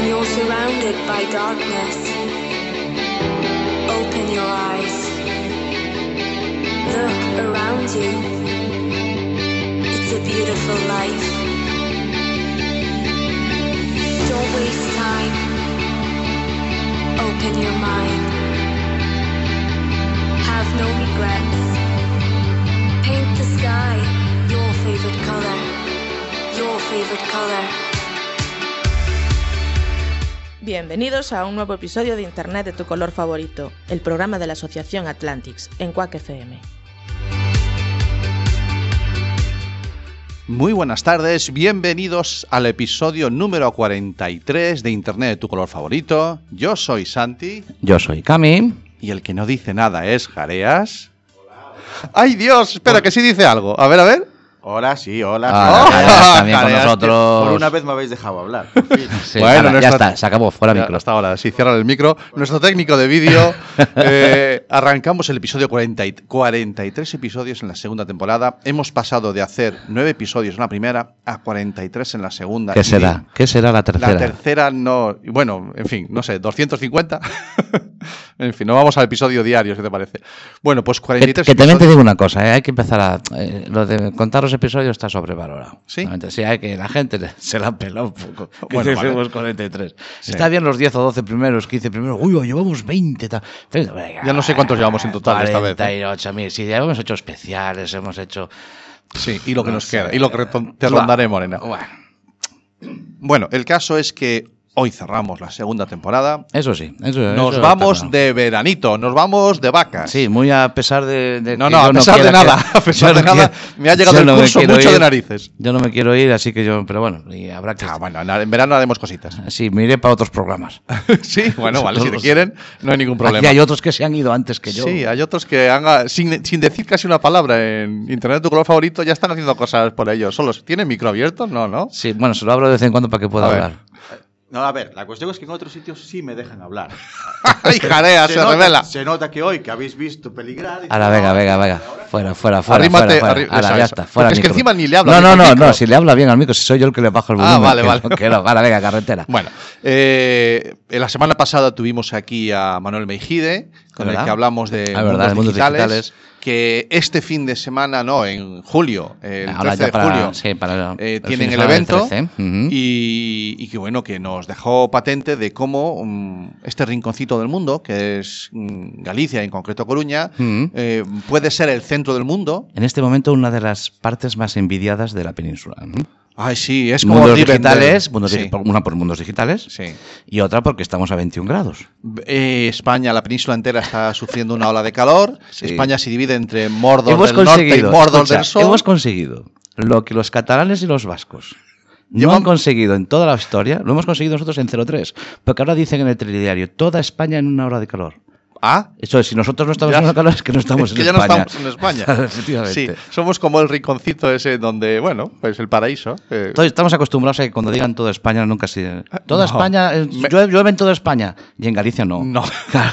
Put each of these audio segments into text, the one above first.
When you're surrounded by darkness, open your eyes. Look around you. It's a beautiful life. Don't waste time. Open your mind. Have no regrets. Paint the sky your favorite color. Your favorite color. Bienvenidos a un nuevo episodio de Internet de tu color favorito, el programa de la Asociación Atlantics, en Quack FM. Muy buenas tardes, bienvenidos al episodio número 43 de Internet de tu color favorito. Yo soy Santi Yo soy Cami. y el que no dice nada es Jareas. ¡Ay Dios! Espera, que sí dice algo. A ver, a ver. Hola, sí, hola. Ah, Oh, también con nosotros. Por una vez me habéis dejado hablar. Sí, Bueno, ya nuestra- está, se acabó, fuera Ya, micro. Hasta ahora, sí, cierran el micro. Nuestro técnico de vídeo. eh, arrancamos el episodio 40 y- 43 episodios en la segunda temporada. Hemos pasado de hacer 9 episodios en la primera a 43 en la segunda. ¿Qué será? ¿Qué será la tercera? La tercera no. Bueno, en fin, no sé, 250. en fin, no vamos al episodio diario, si te parece. Bueno, pues que, 43 que también te digo una cosa, ¿eh? hay que empezar a... eh, lo de contar los episodios está sobrevalorado. ¿Sí? Que la gente se la peló un poco. Bueno, vale. 43. Sí. Está bien los 10 o 12 primeros, 15 primeros. Uy, llevamos 20. tal. Pero, venga, Ya no sé cuántos llevamos en total esta vez, ¿eh? 48.000. Sí, ya hemos hecho especiales, hemos hecho... Sí, y lo que No nos sé. queda. Y lo que te rondaré, Morena. Bueno, Bueno, el caso es que hoy cerramos la segunda temporada. eso sí. Eso, Nos eso vamos está de veranito, nos vamos de vacas. Sí, muy a pesar de, de No, que no, a pesar de nada, que- a pesar de no nada, me ha llegado el no curso mucho de narices. Yo no me quiero ir, así que yo, pero bueno, y habrá que. Ah, bueno, en verano haremos cositas. Sí, me iré para otros programas. sí, bueno, vale, si te quieren, no hay ningún problema. Aquí hay otros que se han ido antes que yo. Sí, hay otros que han, sin, sin decir casi una palabra en Internet tu color favorito, ya están haciendo cosas por ellos. Solo tienen micro abierto, no, no. Sí, bueno, se lo abro de vez en cuando para que pueda hablar. No, a ver, la cuestión es que en otros sitios sí me dejan hablar. ¡Ay, jarea! Se, nota, revela. Se nota que hoy que habéis visto peligrar. y Ahora, venga, venga, ahora venga. Fuera, fuera, fuera. Arrímate, fuera, fuera. Esa, ya está, fuera es que encima ni le habla No, no, no, no, si le habla bien al micro, si soy yo el que le bajo el Ah, volumen. vale, que vale. no, que no. Ahora, venga, carretera. Bueno, eh, la semana pasada tuvimos aquí a Manuel Meijide, con el ¿Verdad? que hablamos de Ah, de mundos digitales. que este fin de semana, no, en julio, el Ahora 13 ya de para, julio, sí, para eh, el tienen fin de el evento 13, ujú. y, y que bueno, que nos dejó patente de cómo mm, este rinconcito del mundo, que es mm, Galicia, en concreto Coruña, Ujú. eh, puede ser el centro del mundo. En este momento, una de las partes más envidiadas de la península. ¿no? Ay, sí, es como mundos digitales, mundos Sí, digi- una por mundos digitales sí. y otra porque estamos a 21 grados. Eh, España, la península entera está sufriendo una ola de calor. Sí. España se divide entre Mordor hemos del norte y Mordor escucha, del sur. hemos conseguido lo que los catalanes y los vascos no Llevan- han conseguido en toda la historia, lo hemos conseguido nosotros en 03, porque ahora dicen en el telediario, toda España en una hora de calor. Ah, Eso es, si nosotros no estamos Ya. en una calor es que no estamos es que en ya España. no estamos en España. Efectivamente. Sí, somos como el rinconcito ese donde, bueno, pues el paraíso. eh, estamos acostumbrados a que cuando digan toda España nunca se... Toda No. España, eh, llueve, llueve en toda España. Y en Galicia no. No. Claro.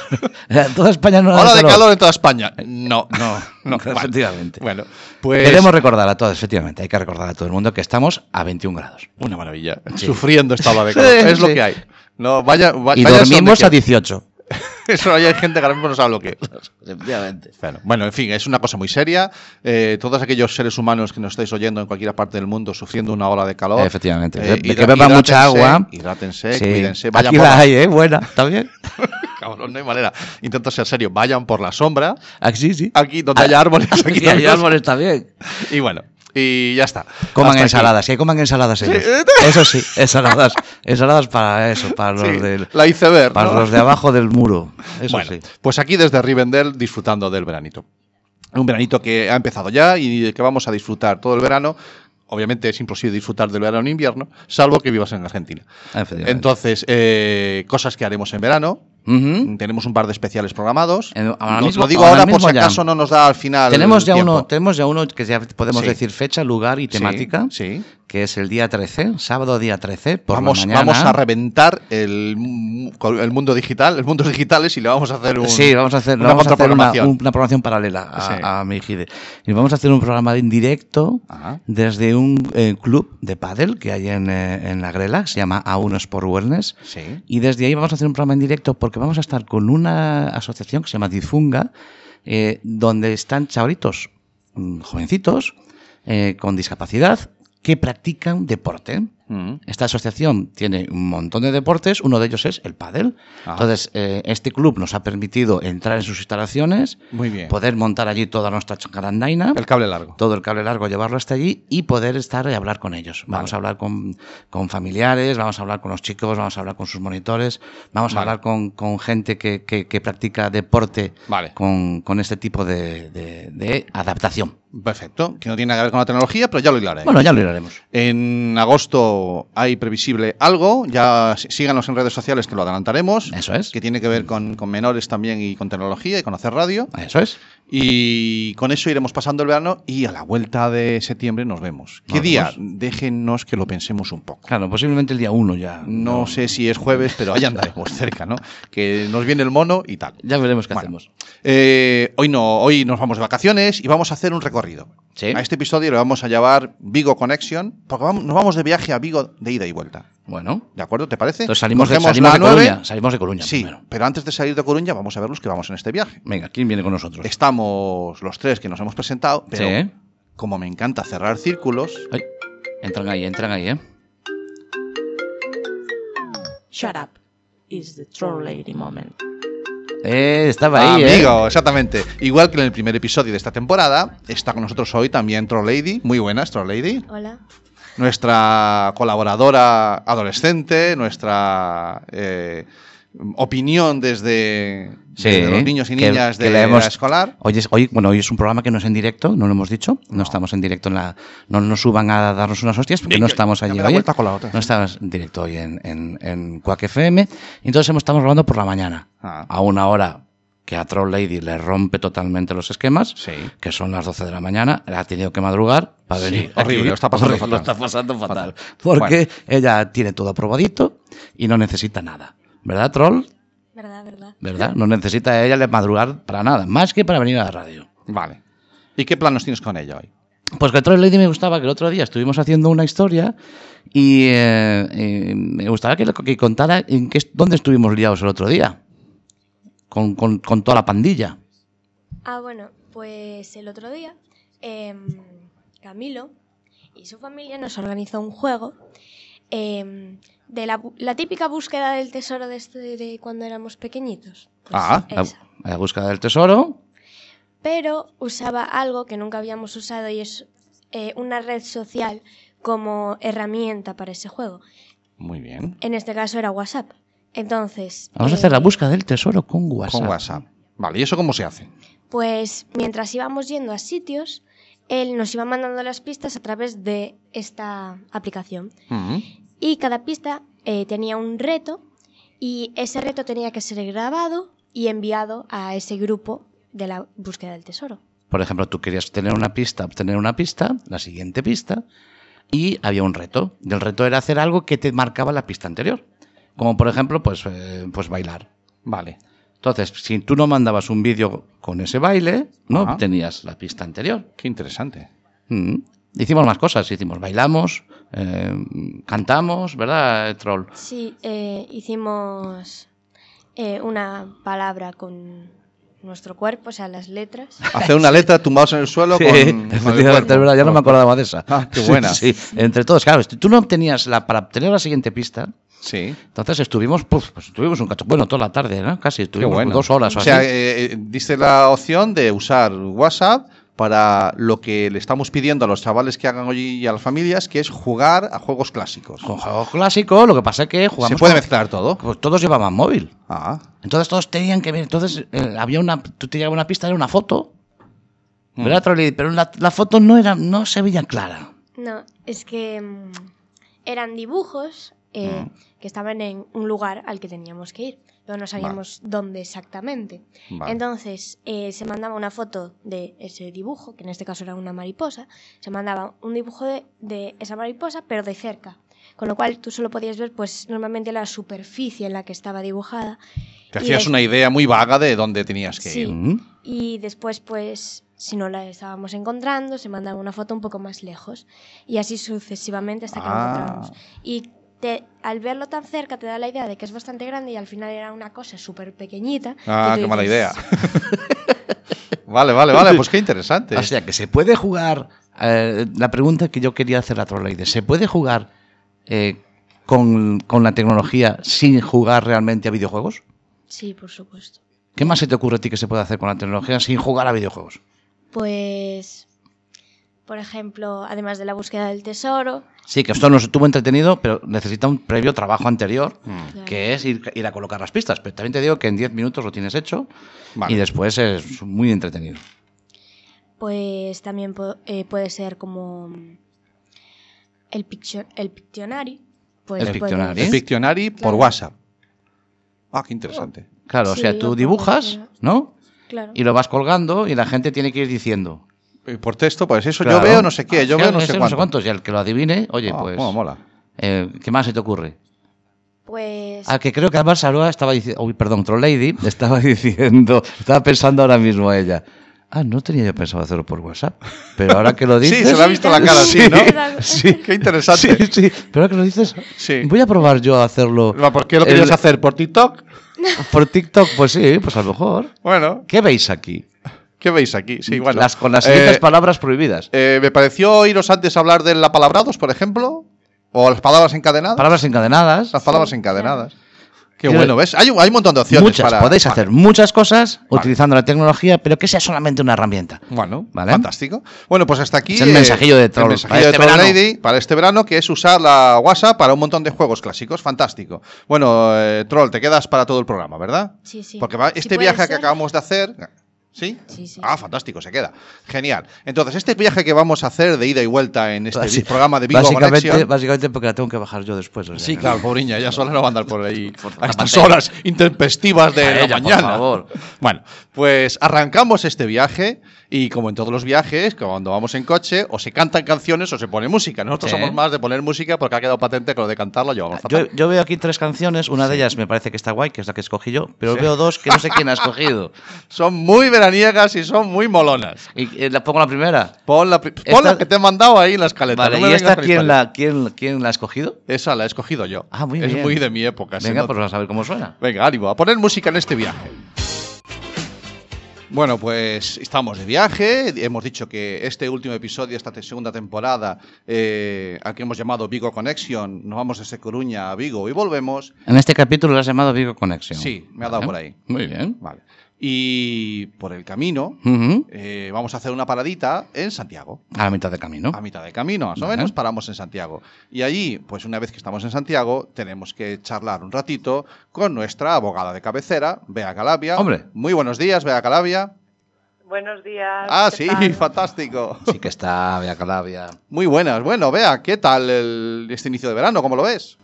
toda España no Ola de calor en toda España. No, No, no. vale. efectivamente. Bueno, pues. Queremos recordar a todos, efectivamente, hay que recordar a todo el mundo que estamos a 21 grados. Una maravilla. Sufriendo esta ola de Sí, calor. es lo que hay. No, vaya, va- Y dormimos a donde 18. Eso hay gente que ahora mismo no sabe lo que es. Efectivamente. Bueno, bueno, en fin, es una cosa muy seria. Eh, todos aquellos seres humanos que nos estáis oyendo en cualquier parte del mundo sufriendo una ola de calor. Efectivamente. eh, que beban mucha agua. Hidrátense, Sí. cuídense. Vayan Aquí por la la- hay, ¿eh? Buena, ¿está bien? Cabrón, no hay manera. Intento ser serio. Vayan por la sombra. Aquí sí, sí. Aquí donde haya árboles. Aquí Aquí hay árboles, está bien. Y bueno, y ya está. Coman Hasta aquí. ensaladas, que coman ensaladas ellos. Eso sí, ensaladas. Ensaladas para eso, para los, Sí, del- la iceberg. para ¿no? los de abajo del muro. Eso bueno, sí. pues aquí desde Rivendell disfrutando del veranito. Un veranito que ha empezado ya y que vamos a disfrutar todo el verano. Obviamente es imposible disfrutar del verano en invierno, salvo que vivas en Argentina. Entonces, eh, cosas que haremos en verano. Ujú. Tenemos un par de especiales programados. En- ahora mismo- lo digo ahora ahora, por si mismo ya. acaso no nos da al final. Tenemos ya, tiempo. uno, tenemos ya uno que ya podemos Sí. decir fecha, lugar y Sí, temática. Sí. Que es el día 13, sábado día 13, por vamos, la mañana. vamos a reventar el, el mundo digital, el mundo digitales y le vamos a hacer un, Sí, vamos a hacer, una vamos a hacer una, contraprogramación. un- una programación paralela a, Sí. a mi Gide. Y vamos a hacer un programa en directo Ajá. desde un eh, club de pádel que hay en, eh, en La Grela, se llama A1 Sport Wellness. Sí. Y desde ahí vamos a hacer un programa en directo porque vamos a estar con una asociación que se llama Difunga, eh, donde están chavalitos mm, jovencitos con discapacidad que practican deporte. Esta asociación tiene un montón de deportes, uno de ellos es el pádel. Ah. Entonces, eh, este club nos ha permitido entrar en sus instalaciones, Muy bien. poder montar allí toda nuestra chacarandaina, El cable largo. todo el cable largo, llevarlo hasta allí y poder estar y hablar con ellos. Vamos a hablar con, con familiares, vamos a hablar con los chicos, vamos a hablar con sus monitores, vamos a hablar con, con gente que, que- que practica deporte Vale. con, con este tipo de, de- de adaptación. Perfecto. Que no tiene nada que ver con la tecnología, pero ya lo hilaré. Bueno, ya lo haremos. En agosto hay previsible algo, ya sí- síganos en redes sociales que lo adelantaremos. Eso es. Que tiene que ver con, con menores también y con tecnología y conocer radio. Eso es. Y con eso iremos pasando el verano y a la vuelta de septiembre nos vemos. ¿Qué Nos día? vemos. Déjennos que lo pensemos un poco. Claro, posiblemente el día 1 ya. No sé si es jueves, pero allá andaremos cerca, ¿no? Que nos viene el mono y tal. Ya veremos qué Bueno, hacemos. eh, hoy no, hoy nos vamos de vacaciones y vamos a hacer un recorrido. Sí. A este episodio le vamos a llamar Vigo Connection, porque vamos- nos vamos de viaje a Vigo de ida y vuelta. Bueno, ¿De acuerdo? ¿Te parece? entonces salimos de, salimos de 9. Coruña. Salimos de Coruña Sí, primero. pero antes de salir de Coruña vamos a ver los que vamos en este viaje. Venga, ¿quién viene con nosotros? Estamos los tres que nos hemos presentado, pero Sí. como me encanta cerrar círculos, Ay, entran ahí, entran ahí, ¿eh? Shut up. Is the troll lady moment. Eh, estaba ahí, ¿eh? Amigo, exactamente. Igual que en el primer episodio de esta temporada, está con nosotros hoy también Troll Lady. Muy buenas, Troll Lady. Hola. Nuestra colaboradora adolescente, nuestra eh, opinión desde, Sí, desde los niños y niñas que de la la hemos- escolar. Hoy es, hoy, bueno, hoy es un programa que no es en directo, no lo hemos dicho. No, estamos en directo en la. No nos suban a darnos unas hostias porque no estamos allí hoy. con la otra. No estamos en directo hoy en, en, en Quack FM. Entonces hemos- estamos grabando por la mañana. Ah. A una hora que a Troll Lady le rompe totalmente los esquemas. Sí. Que son las 12 de la mañana. Ha tenido que madrugar para Sí, venir. horrible, aquí. lo está pasando Horrible, fatal. Lo está pasando fatal. Fatal. Porque ella tiene todo aprobadito y no necesita nada. ¿Verdad, Troll? Verdad, verdad. ¿Verdad? No necesita ella de madrugar para nada, más que para venir a la radio. Vale. ¿Y qué planos tienes con ella hoy? Pues que Troll Lady me gustaba que el otro día estuvimos haciendo una historia y eh, me gustaría que, que contara en qué, dónde estuvimos liados el otro día. Con, con- con toda la pandilla. Ah, bueno, pues el otro día em, Camilo y su familia nos organizó un juego em, de la, típica búsqueda del tesoro de, este, de cuando éramos pequeñitos. Pues Ah, la búsqueda del tesoro. Pero usaba algo que nunca habíamos usado y es eh, una red social como herramienta para ese juego. Muy bien. En este caso era WhatsApp. Entonces... Vamos a eh, hacer la búsqueda del tesoro con WhatsApp. Con WhatsApp. Vale, ¿y eso cómo se hace? Pues mientras íbamos yendo a sitios, él nos iba mandando las pistas a través de esta aplicación. Y cada pista eh, tenía un reto y ese reto tenía que ser grabado y enviado a ese grupo de la búsqueda del tesoro. Por ejemplo, tú querías tener una pista, obtener una pista, la siguiente pista, y había un reto. Y el reto era hacer algo que te marcaba la pista anterior. Como por ejemplo, pues, eh, pues bailar. Vale. Entonces, si tú no mandabas un vídeo con ese baile, no Ajá. obtenías la pista anterior. Qué interesante. Mm. Hicimos más cosas, hicimos, bailamos, eh, cantamos, ¿verdad, Troll? Sí, eh, hicimos eh, una palabra con nuestro cuerpo, o sea, las letras. Hacer una letra tumbados en el suelo con, con el efectivamente, cuerpo. es verdad, ya no me acordaba de esa. Ah, qué buena. Sí, entre todos, claro, si tú no obtenías la, para obtener la siguiente pista, Sí. entonces estuvimos, puf, pues estuvimos un cacho, bueno, toda la tarde, ¿no? Casi, estuvimos bueno. dos horas o, O sea, así. eh, eh, diste la opción de usar WhatsApp para lo que le estamos pidiendo a los chavales que hagan hoy y a las familias, que es jugar a juegos clásicos. Con juegos clásicos, lo que pasa es que jugamos. Se puede con- mezclar todo. Pues todos llevaban móvil. Ah. Entonces todos tenían que ver. Entonces eh, había una. Tú te una pista, era una foto. Mm. ¿Verdad, Trolli? Pero la, la foto no era, no se veía clara. No, es que mm, eran dibujos eh, Mm. que estaban en un lugar al que teníamos que ir. pero no sabíamos dónde exactamente. Vale. Entonces eh, se mandaba una foto de ese dibujo, que en este caso era una mariposa, se mandaba un dibujo de, de esa mariposa, pero de cerca. Con lo cual tú solo podías ver, pues, normalmente la superficie en la que estaba dibujada. Te hacías una idea muy vaga de dónde tenías que Sí. ir. Mm. Y después, pues, si no la estábamos encontrando, se mandaba una foto un poco más lejos. Y así sucesivamente hasta que Ah. la encontrábamos. Y te, al verlo tan cerca te da la idea de que es bastante grande y al final era una cosa súper pequeñita. Ah, qué mala idea. vale, vale, vale, pues qué interesante. O sea, que se puede jugar. eh, la pregunta que yo quería hacer a Trollade: ¿se puede jugar eh, con, con la tecnología sin jugar realmente a videojuegos? Sí, por supuesto. ¿Qué más se te ocurre a ti que se puede hacer con la tecnología sin jugar a videojuegos? Pues, por ejemplo, además de la búsqueda del tesoro, Sí, que esto nos estuvo entretenido, pero necesita un previo trabajo anterior, Mm. que es ir, ir a colocar las pistas. Pero también te digo que en 10 minutos lo tienes hecho Vale. y después es muy entretenido. pues también eh, puede ser como el, piccio- el Pictionary. Pues El puedes- Pictionary. El Pictionary por. WhatsApp. Ah, qué interesante. Claro, Sí, o sea, tú dibujas. ¿no? Claro. Y lo vas colgando y la gente tiene que ir diciendo. Y por texto, pues eso, Claro. yo veo no sé qué, yo Ah, veo no sé cuánto. cuántos. Y al que lo adivine, oye, Ah, pues. cómo mola. eh, ¿Qué más se te ocurre? Pues Ah, que creo que además Aroa estaba diciendo. Uy, perdón, Trollady estaba diciendo. Estaba pensando ahora mismo ella. Ah, no tenía yo pensado hacerlo por WhatsApp. Pero ahora que lo Sí, dices. se le ha visto la cara así, ¿no? Sí, Qué interesante. sí, sí. Pero ahora que lo dices. Sí. Voy a probar yo a hacerlo. ¿Por qué lo querías El- hacer? ¿Por TikTok? Por TikTok, pues sí, pues a lo mejor. Bueno, ¿Qué veis aquí? ¿Qué veis aquí? Sí, bueno. Las, con las siguientes Eh, palabras prohibidas. eh, me pareció oíros antes hablar de la palabrados, por ejemplo, o las palabras encadenadas. Palabras encadenadas. Las palabras encadenadas. Qué bueno, ¿ves? Hay un, hay un montón de opciones Muchas. para... Podéis vale. hacer muchas cosas utilizando la tecnología, pero que sea solamente una herramienta. Bueno, ¿Vale? fantástico. Bueno, pues hasta aquí. Es el mensajillo de Troll- el mensajillo para de este Troll verano. Lady para este verano, que es usar la WhatsApp para un montón de juegos clásicos. Fantástico. Bueno, eh, Troll, te quedas para todo el programa, ¿verdad? sí, sí. Porque Si este viaje que acabamos de hacer. ¿Sí? Sí, sí. Ah, fantástico, se queda. Genial. Entonces, este viaje que vamos a hacer de ida y vuelta en este Basi- programa de Vigo básicamente, Conexión. básicamente porque la tengo que bajar yo después. o sea Sí, claro, pobreña, ella sola no va a andar por ahí a estas pantalla. horas intempestivas de A la ella, por mañana. favor. Bueno, pues arrancamos este viaje y como en todos los viajes, cuando vamos en coche, o se cantan canciones o se pone música. Nosotros Sí. somos más de poner música porque ha quedado patente que lo de cantarlo llevamos Yo, fatal. yo veo aquí tres canciones, una de ellas me parece que está guay, que es la que escogí yo, pero Sí. veo dos que no sé quién ha escogido. Son muy veraniegas y son muy molonas. Y eh, la pongo la primera. Pon la, pon Esta- la que te he mandado ahí en la escaleta. Vale, no ¿y esta quién la, quién, quién la ha escogido? Esa la he escogido yo. Ah, muy es bien. muy de mi época. Venga, pues vamos a ver cómo suena. Venga, ánimo, a poner música en este viaje. Bueno, pues estamos de viaje. Hemos dicho que este último episodio, esta segunda temporada, eh, al que hemos llamado Vigo Connection, nos vamos desde Coruña a Vigo y volvemos. En este capítulo lo has llamado Vigo Connection. Sí, me ha dado por ahí. Muy bien. Vale. Y por el camino eh, vamos a hacer una paradita en Santiago. A la mitad de camino. A mitad de camino, más o menos, paramos en Santiago. Y allí, pues una vez que estamos en Santiago, tenemos que charlar un ratito con nuestra abogada de cabecera, Bea Calabia. Hombre. Muy buenos días, Bea Calabia. Buenos días. Ah, ¿qué sí, tal? fantástico. Sí que está, Bea Calabia. Muy buenas. Bueno, Bea, ¿qué tal el- este inicio de verano? ¿Cómo lo ves?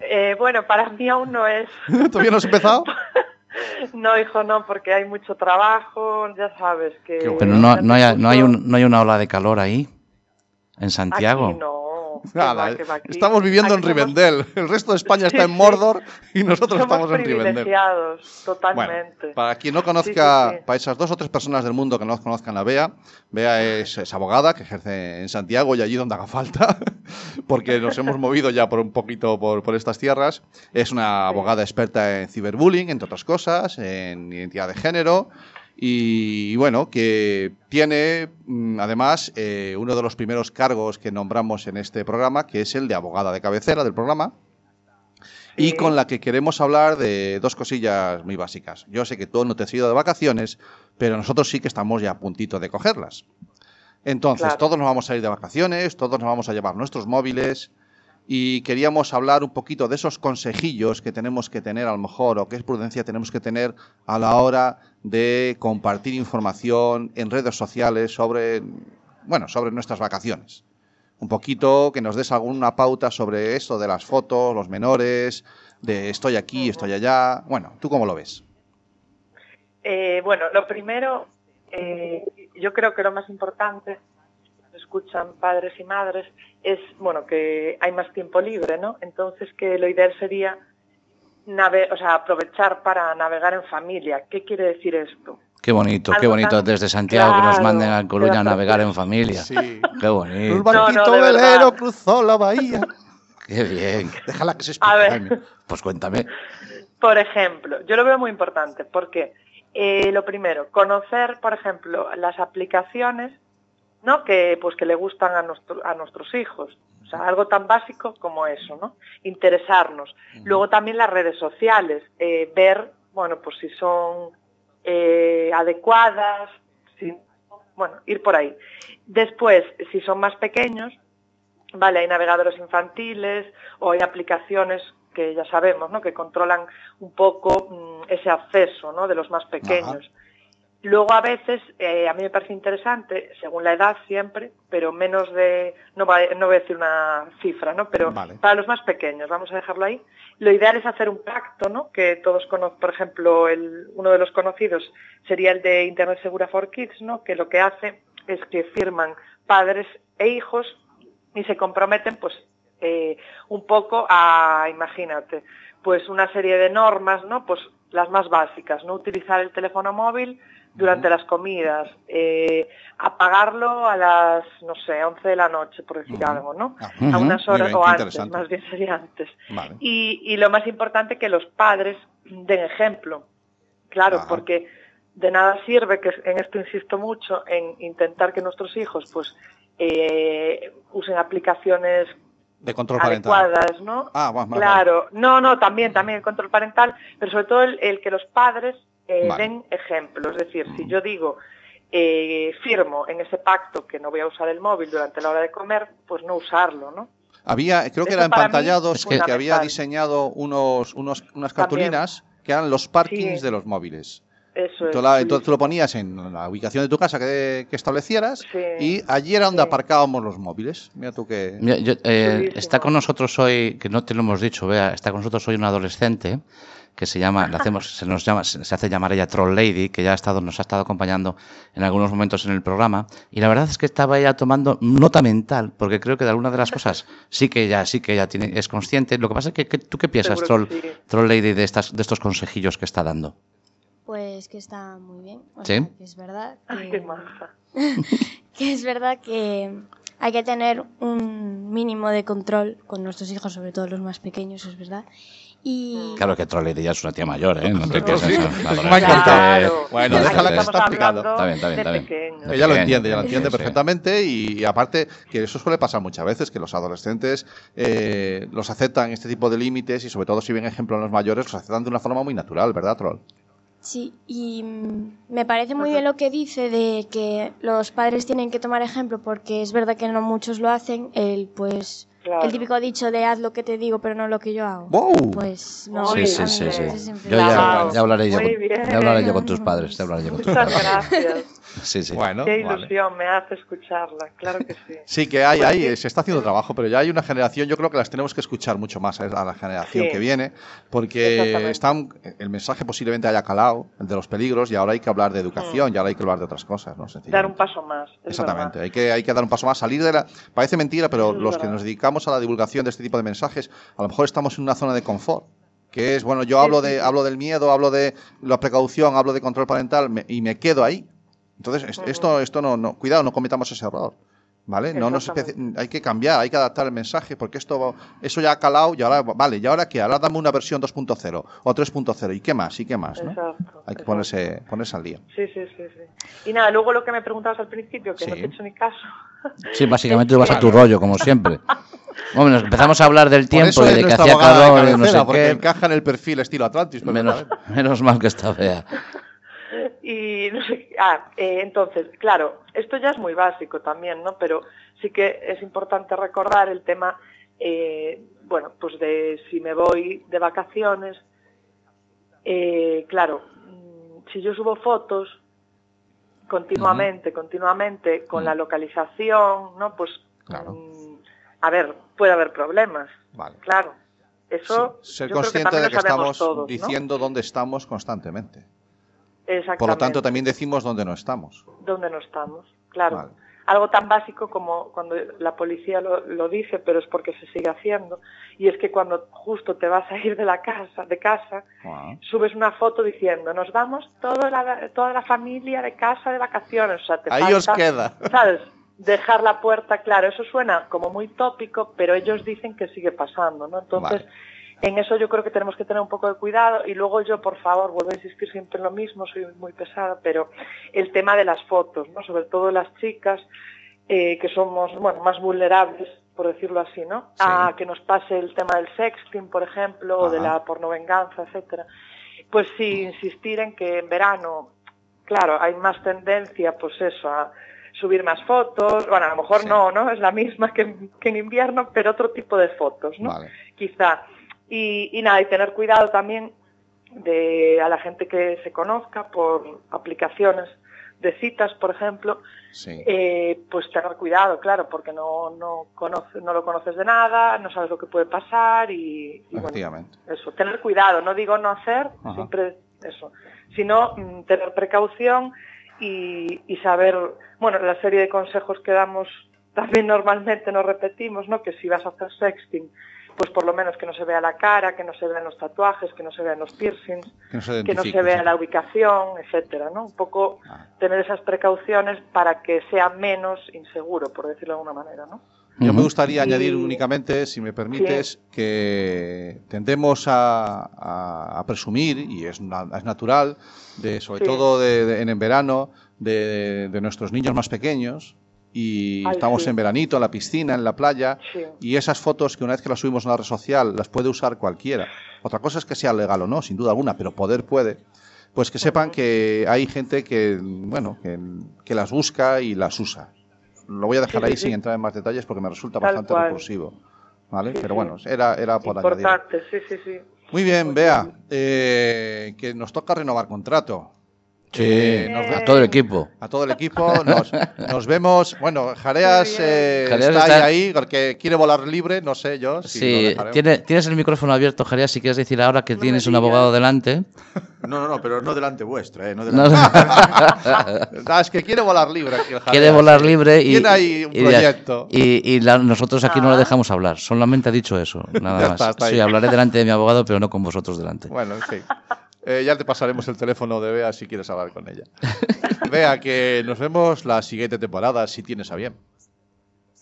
Eh, bueno, para mí aún no es. ¿Todavía no has empezado? No, hijo, no, porque hay mucho trabajo, ya sabes que... Pero no, no, hay, no, hay Justo un- no hay una ola de calor ahí, en Santiago. Aquí no. Nada, va, que va, estamos viviendo en aquí somos- Rivendell. El resto de España está en. Mordor y nosotros Somos estamos en Rivendell. privilegiados, Bueno, totalmente. para quien no conozca, Sí, sí, sí. para esas dos o tres personas del mundo que no conozcan a Bea, Bea es, es abogada que ejerce en Santiago y allí donde haga falta, porque nos hemos movido ya por un poquito por, por estas tierras. Es una abogada experta en ciberbullying, entre otras cosas, en identidad de género. Y, bueno, que tiene mm, además eh, uno de los primeros cargos que nombramos en este programa, que es el de abogada de cabecera del programa y con la que queremos hablar de dos cosillas muy básicas. Yo sé que tú no te has ido de vacaciones, pero nosotros sí que estamos ya a puntito de cogerlas. Entonces, Claro. todos nos vamos a ir de vacaciones, todos nos vamos a llevar nuestros móviles y queríamos hablar un poquito de esos consejillos que tenemos que tener a lo mejor o qué prudencia tenemos que tener a la hora de compartir información en redes sociales sobre, bueno, sobre nuestras vacaciones. un poquito que nos des alguna pauta sobre esto de las fotos, los menores, de estoy aquí, estoy allá. Bueno, ¿tú cómo lo ves? Eh, bueno, lo primero, eh, yo creo que lo más importante, escuchan padres y madres, es, bueno, que hay más tiempo libre, ¿no? Entonces que lo ideal sería nave o sea, aprovechar para navegar en familia. ¿Qué quiere decir esto? Qué bonito, qué bonito tan- desde Santiago que nos manden a Coruña a navegar en familia. Sí. Qué bonito, barquito No, no, de velero verdad. cruzó la bahía. qué bien. Déjala que se explique. A ver. Jaime. Pues cuéntame. Por ejemplo, yo lo veo muy importante porque eh, lo primero, conocer, por ejemplo, las aplicaciones ¿no? que, pues, que le gustan a, nuestro- a nuestros hijos. O sea, algo tan básico como eso, ¿no? Interesarnos. Luego también las redes sociales, eh, ver, bueno, pues si son eh, adecuadas, si, bueno, ir por ahí. Después, si son más pequeños, Vale, hay navegadores infantiles o hay aplicaciones que ya sabemos, ¿no? Que controlan un poco mm, ese acceso, ¿no? De los más pequeños. Luego a veces, eh, a mí me parece interesante, según la edad siempre, pero menos de, no, va- no voy a decir una cifra, ¿no? Pero Vale. para los más pequeños, vamos a dejarlo ahí. Lo ideal es hacer un pacto, ¿no? Que todos conocen, por ejemplo, el, uno de los conocidos sería el de Internet Segura for Kids, ¿no? Que lo que hace es que firman padres e hijos y se comprometen pues eh, un poco a, imagínate, pues una serie de normas, ¿no? Pues las más básicas, no utilizar el teléfono móvil durante las comidas, eh, apagarlo a las, no sé, 11 de la noche, por decir algo, ¿no? Ah, A unas horas bien, o antes, más bien sería antes. Vale. Y, y lo más importante que los padres den ejemplo. Claro, porque de nada sirve, que en esto insisto mucho, en intentar que nuestros hijos pues eh, usen aplicaciones De control parental. adecuadas, ¿no? Ah, va- claro, no, no, también, también el control parental, pero sobre todo el, el que los padres eh, Vale. den ejemplo. Es decir, si yo digo, eh, firmo en ese pacto que no voy a usar el móvil durante la hora de comer, pues no usarlo, ¿no? Había, creo que Eso era mí empantallado es que, había diseñado unos, unos, unas También. cartulinas que eran los parkings Sí. de los móviles. Eso es. Tú, la- sí, entonces tú lo ponías en la ubicación de tu casa que, que establecieras Sí. y allí era donde Sí. aparcábamos los móviles. Mira tú que... Mira, yo- eh, está con nosotros hoy, que no te lo hemos dicho, vea, está con nosotros hoy un adolescente que se llama, le hacemos, se nos llama, se hace llamar ella Troll Lady, que ya ha estado, nos ha estado acompañando en algunos momentos en el programa, y la verdad es que estaba ella tomando nota mental, porque creo que de algunas de las cosas sí que ella, sí que ella tiene, es consciente. Lo que pasa es que, que- tú qué piensas, Troll, sí. Troll Lady, de estas, de estos consejillos que está dando. Pues que está muy bien. O ¿Sí? sea, que es verdad Ay, que, qué maja. que es verdad que hay que tener un mínimo de control con nuestros hijos, sobre todo los más pequeños, es verdad. Y Claro que ya es una tía mayor, ¿eh? No te Sí, pienses sí, en- sí, la me ha encantado. Bueno, déjala que está explicando. Está bien, está bien, está bien. Ella lo entiende, ella lo entiende sí. perfectamente y, y aparte que eso suele pasar muchas veces, que los adolescentes eh, los aceptan este tipo de límites y sobre todo si ven ejemplo en los mayores, los aceptan de una forma muy natural, ¿verdad, Troll? Sí, y mm, me parece muy bien lo que dice de que los padres tienen que tomar ejemplo porque es verdad que no muchos lo hacen, el pues Claro. el típico dicho de haz lo que te digo pero no lo que yo hago. ¡Wow! Pues no. Sí, Sí, sí, sí, Yo ya, ya hablaré yo con, ya hablaré yo con tus padres, ya hablaré yo con tus Muchas padres. gracias. Sí, sí. Bueno, Qué vale. ilusión me hace escucharla, claro que sí. Sí, que hay, hay, se está haciendo trabajo, pero ya hay una generación, yo creo que las tenemos que escuchar mucho más a a la generación Sí. que viene, porque están, el mensaje posiblemente haya calado, el de los peligros, y ahora hay que hablar de educación, y ahora hay que hablar de otras cosas, ¿no? Mm. Dar un paso más. Exactamente, verdad. hay que, hay que dar un paso más, salir de la... Parece mentira, pero es los que verdad. nos dedicamos a la divulgación de este tipo de mensajes, a lo mejor estamos en una zona de confort, que es, bueno, yo hablo, de, hablo del miedo, hablo de la precaución, hablo de control parental, me- y me quedo ahí. Entonces, esto, esto no, no, cuidado, no cometamos ese error. ¿Vale? No nos hay que cambiar, hay que adaptar el mensaje, porque esto eso ya ha calado y ahora, vale, ¿y ahora qué? Ahora dame una versión 2.0 o 3.0 ¿y qué más? ¿Y qué más? ¿no? Exacto. Hay que exacto. ponerse, ponerse al día. Sí, sí, sí, sí. Y nada, luego lo que me preguntabas al principio, que no Sí. te he hecho ni caso. Sí, básicamente tú vas a tu rollo, como siempre. Bueno, nos empezamos a hablar del tiempo y de que hacía de calor y no sé porque qué. encaja en el perfil estilo Atlantis. Menos, menos mal que está fea. Y no sé, ah, eh, entonces, claro, esto ya es muy básico también, ¿no? Pero sí que es importante recordar el tema, eh, bueno, pues de si me voy de vacaciones, eh, claro, mm, si yo subo fotos continuamente, continuamente, con la localización, ¿no? Pues Claro. A ver, puede haber problemas, Vale. claro. Eso Sí, ser yo creo que consciente de que estamos todos, ¿no? diciendo dónde estamos constantemente. Exactamente. Por lo tanto, también decimos dónde no estamos. dónde no estamos, claro. Vale. Algo tan básico como cuando la policía lo, lo dice, pero es porque se sigue haciendo, y es que cuando justo te vas a ir de la casa, de casa, Ah, subes una foto diciendo, nos vamos toda la, toda la familia de casa de vacaciones, o sea, te Ahí os falta, queda. ¿sabes? Dejar la puerta claro, eso suena como muy tópico, pero ellos dicen que sigue pasando, ¿no? Entonces, Vale. en eso yo creo que tenemos que tener un poco de cuidado y luego yo, por favor, vuelvo a insistir siempre en lo mismo, soy muy pesada, pero el tema de las fotos, ¿no? Sobre todo las chicas eh, que somos, bueno, más vulnerables, por decirlo así, ¿no? Sí. A que nos pase el tema del sexting, por ejemplo, o de la pornovenganza, etcétera. Pues sí, insistir en que en verano, claro, hay más tendencia, pues eso, a subir más fotos, bueno, a lo mejor Sí. no, ¿no? Es la misma que, en- que en invierno, pero otro tipo de fotos, ¿no? Vale. Quizá. Y, y nada, y tener cuidado también de a la gente que se conozca por aplicaciones de citas, por ejemplo, Sí. eh, pues tener cuidado, claro, porque no, no, conoce, no lo conoces de nada, no sabes lo que puede pasar y, y bueno, eso, tener cuidado, no digo no hacer, Ajá. siempre eso, sino mm, tener precaución y, y saber, bueno, la serie de consejos que damos también normalmente nos repetimos, ¿no? Que si vas a hacer sexting, pues por lo menos que no se vea la cara, que no se vean los tatuajes, que no se vean los piercings, Que no se que no se identifique, vea sí. la ubicación, etcétera, ¿no? Un poco Ah. tener esas precauciones para que sea menos inseguro, por decirlo de alguna manera, ¿no? Yo me gustaría Y- añadir únicamente, si me permites, que tendemos a, a- a presumir, y es, na- es natural, de, sobre Sí. todo de- de- en, en verano, de, de nuestros niños más pequeños, y Ay, estamos sí. en veranito, en la piscina, en la playa, Sí. y esas fotos que una vez que las subimos a una red social las puede usar cualquiera. Otra cosa es que sea legal o no, sin duda alguna, pero poder puede. Pues que sepan que hay gente que, bueno, que, que las busca y las usa. Lo voy a dejar Sí, ahí sí. sin entrar en más detalles porque me resulta Tal bastante cual. repulsivo. ¿Vale? Pero bueno, era, era por añadir. Importante, sí, sí, sí. Muy bien, Bea, eh, que nos toca renovar contrato. Sí, Eh, nos a todo el equipo. a todo el equipo. Nos, nos vemos. Bueno, Jareas, eh, Jareas está, está- ahí, ahí porque quiere volar libre, no sé yo. Si Sí, tiene- tienes el micrófono abierto, Jareas, si quieres decir ahora que No tienes un abogado delante. No, no, no, pero no delante vuestro, ¿eh? No No, delante. Ah, es que quiere volar libre aquí el Jareas, quiere volar sí. libre y, Tiene ahí un y- proyecto. Y, y la- nosotros aquí no lo Ah. dejamos hablar, solamente ha dicho eso, nada más. está, está sí, hablaré delante de mi abogado, pero no con vosotros delante. Bueno, en fin. Eh, ya te pasaremos el teléfono de Bea si quieres hablar con ella. Bea, que nos vemos la siguiente temporada, si tienes a bien.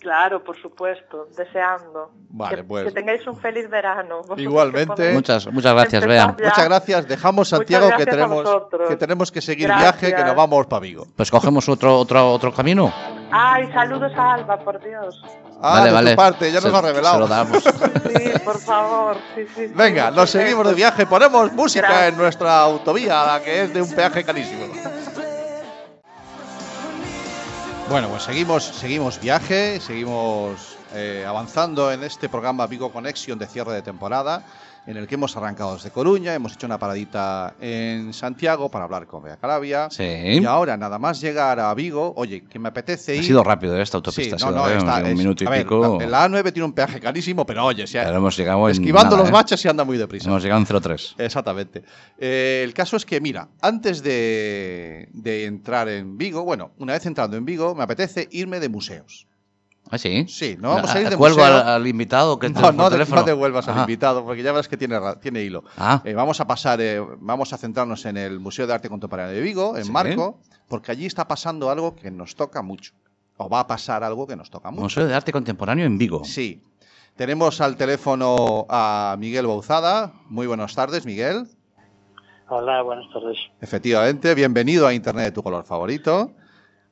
Claro, por supuesto, deseando. Vale, que, pues. que tengáis un feliz verano. vosotros Igualmente. que Muchas, muchas gracias, Bea. Muchas gracias. Dejamos Santiago que gracias a tenemos, que tenemos que seguir Gracias. viaje, que nos vamos para Vigo. Pues cogemos otro, otro, otro camino. Ay, saludos a Alba, por Dios. Ah, de tu parte, ya nos Se- lo ha revelado. Se lo damos. Sí, por favor. Sí, sí, sí, Venga, nos seguimos de viaje, ponemos música Gracias. en nuestra autovía, la que es de un peaje carísimo. Bueno, pues seguimos, seguimos viaje, seguimos eh, avanzando en este programa Vigo Connection de cierre de temporada, en el que hemos arrancado desde Coruña, hemos hecho una paradita en Santiago para hablar con Bea Calavia. Sí. Y ahora, nada más llegar a Vigo, oye, que me apetece ir. Ha sido rápido ¿eh? esta Sí, autopista. ha no, no, está, un es- minuto y a ver, pico. la, la A9 tiene un peaje carísimo, pero oye, si Pero hemos llegado en esquivando nada, los ¿eh? baches y anda muy deprisa. Hemos llegado en 03. Exactamente. Eh, el caso es que, mira, antes de, de entrar en Vigo, bueno, una vez entrando en Vigo, me apetece irme de museos. ¿Ah, sí? Sí, no vamos a ir de ¿Cuelgo museo. al, al invitado que No, no, de- teléfono? no devuelvas al Ajá. invitado, porque ya verás que tiene, tiene hilo. Ah, Eh, vamos a pasar, eh, vamos a centrarnos en el Museo de Arte Contemporáneo de Vigo, en Sí. Marco, porque allí está pasando algo que nos toca mucho. O va a pasar algo que nos toca mucho. Museo de Arte Contemporáneo en Vigo. Sí. Tenemos al teléfono a Miguel Bauzada. Muy buenas tardes, Miguel. Hola, buenas tardes. Efectivamente, bienvenido a Internet de tu color favorito.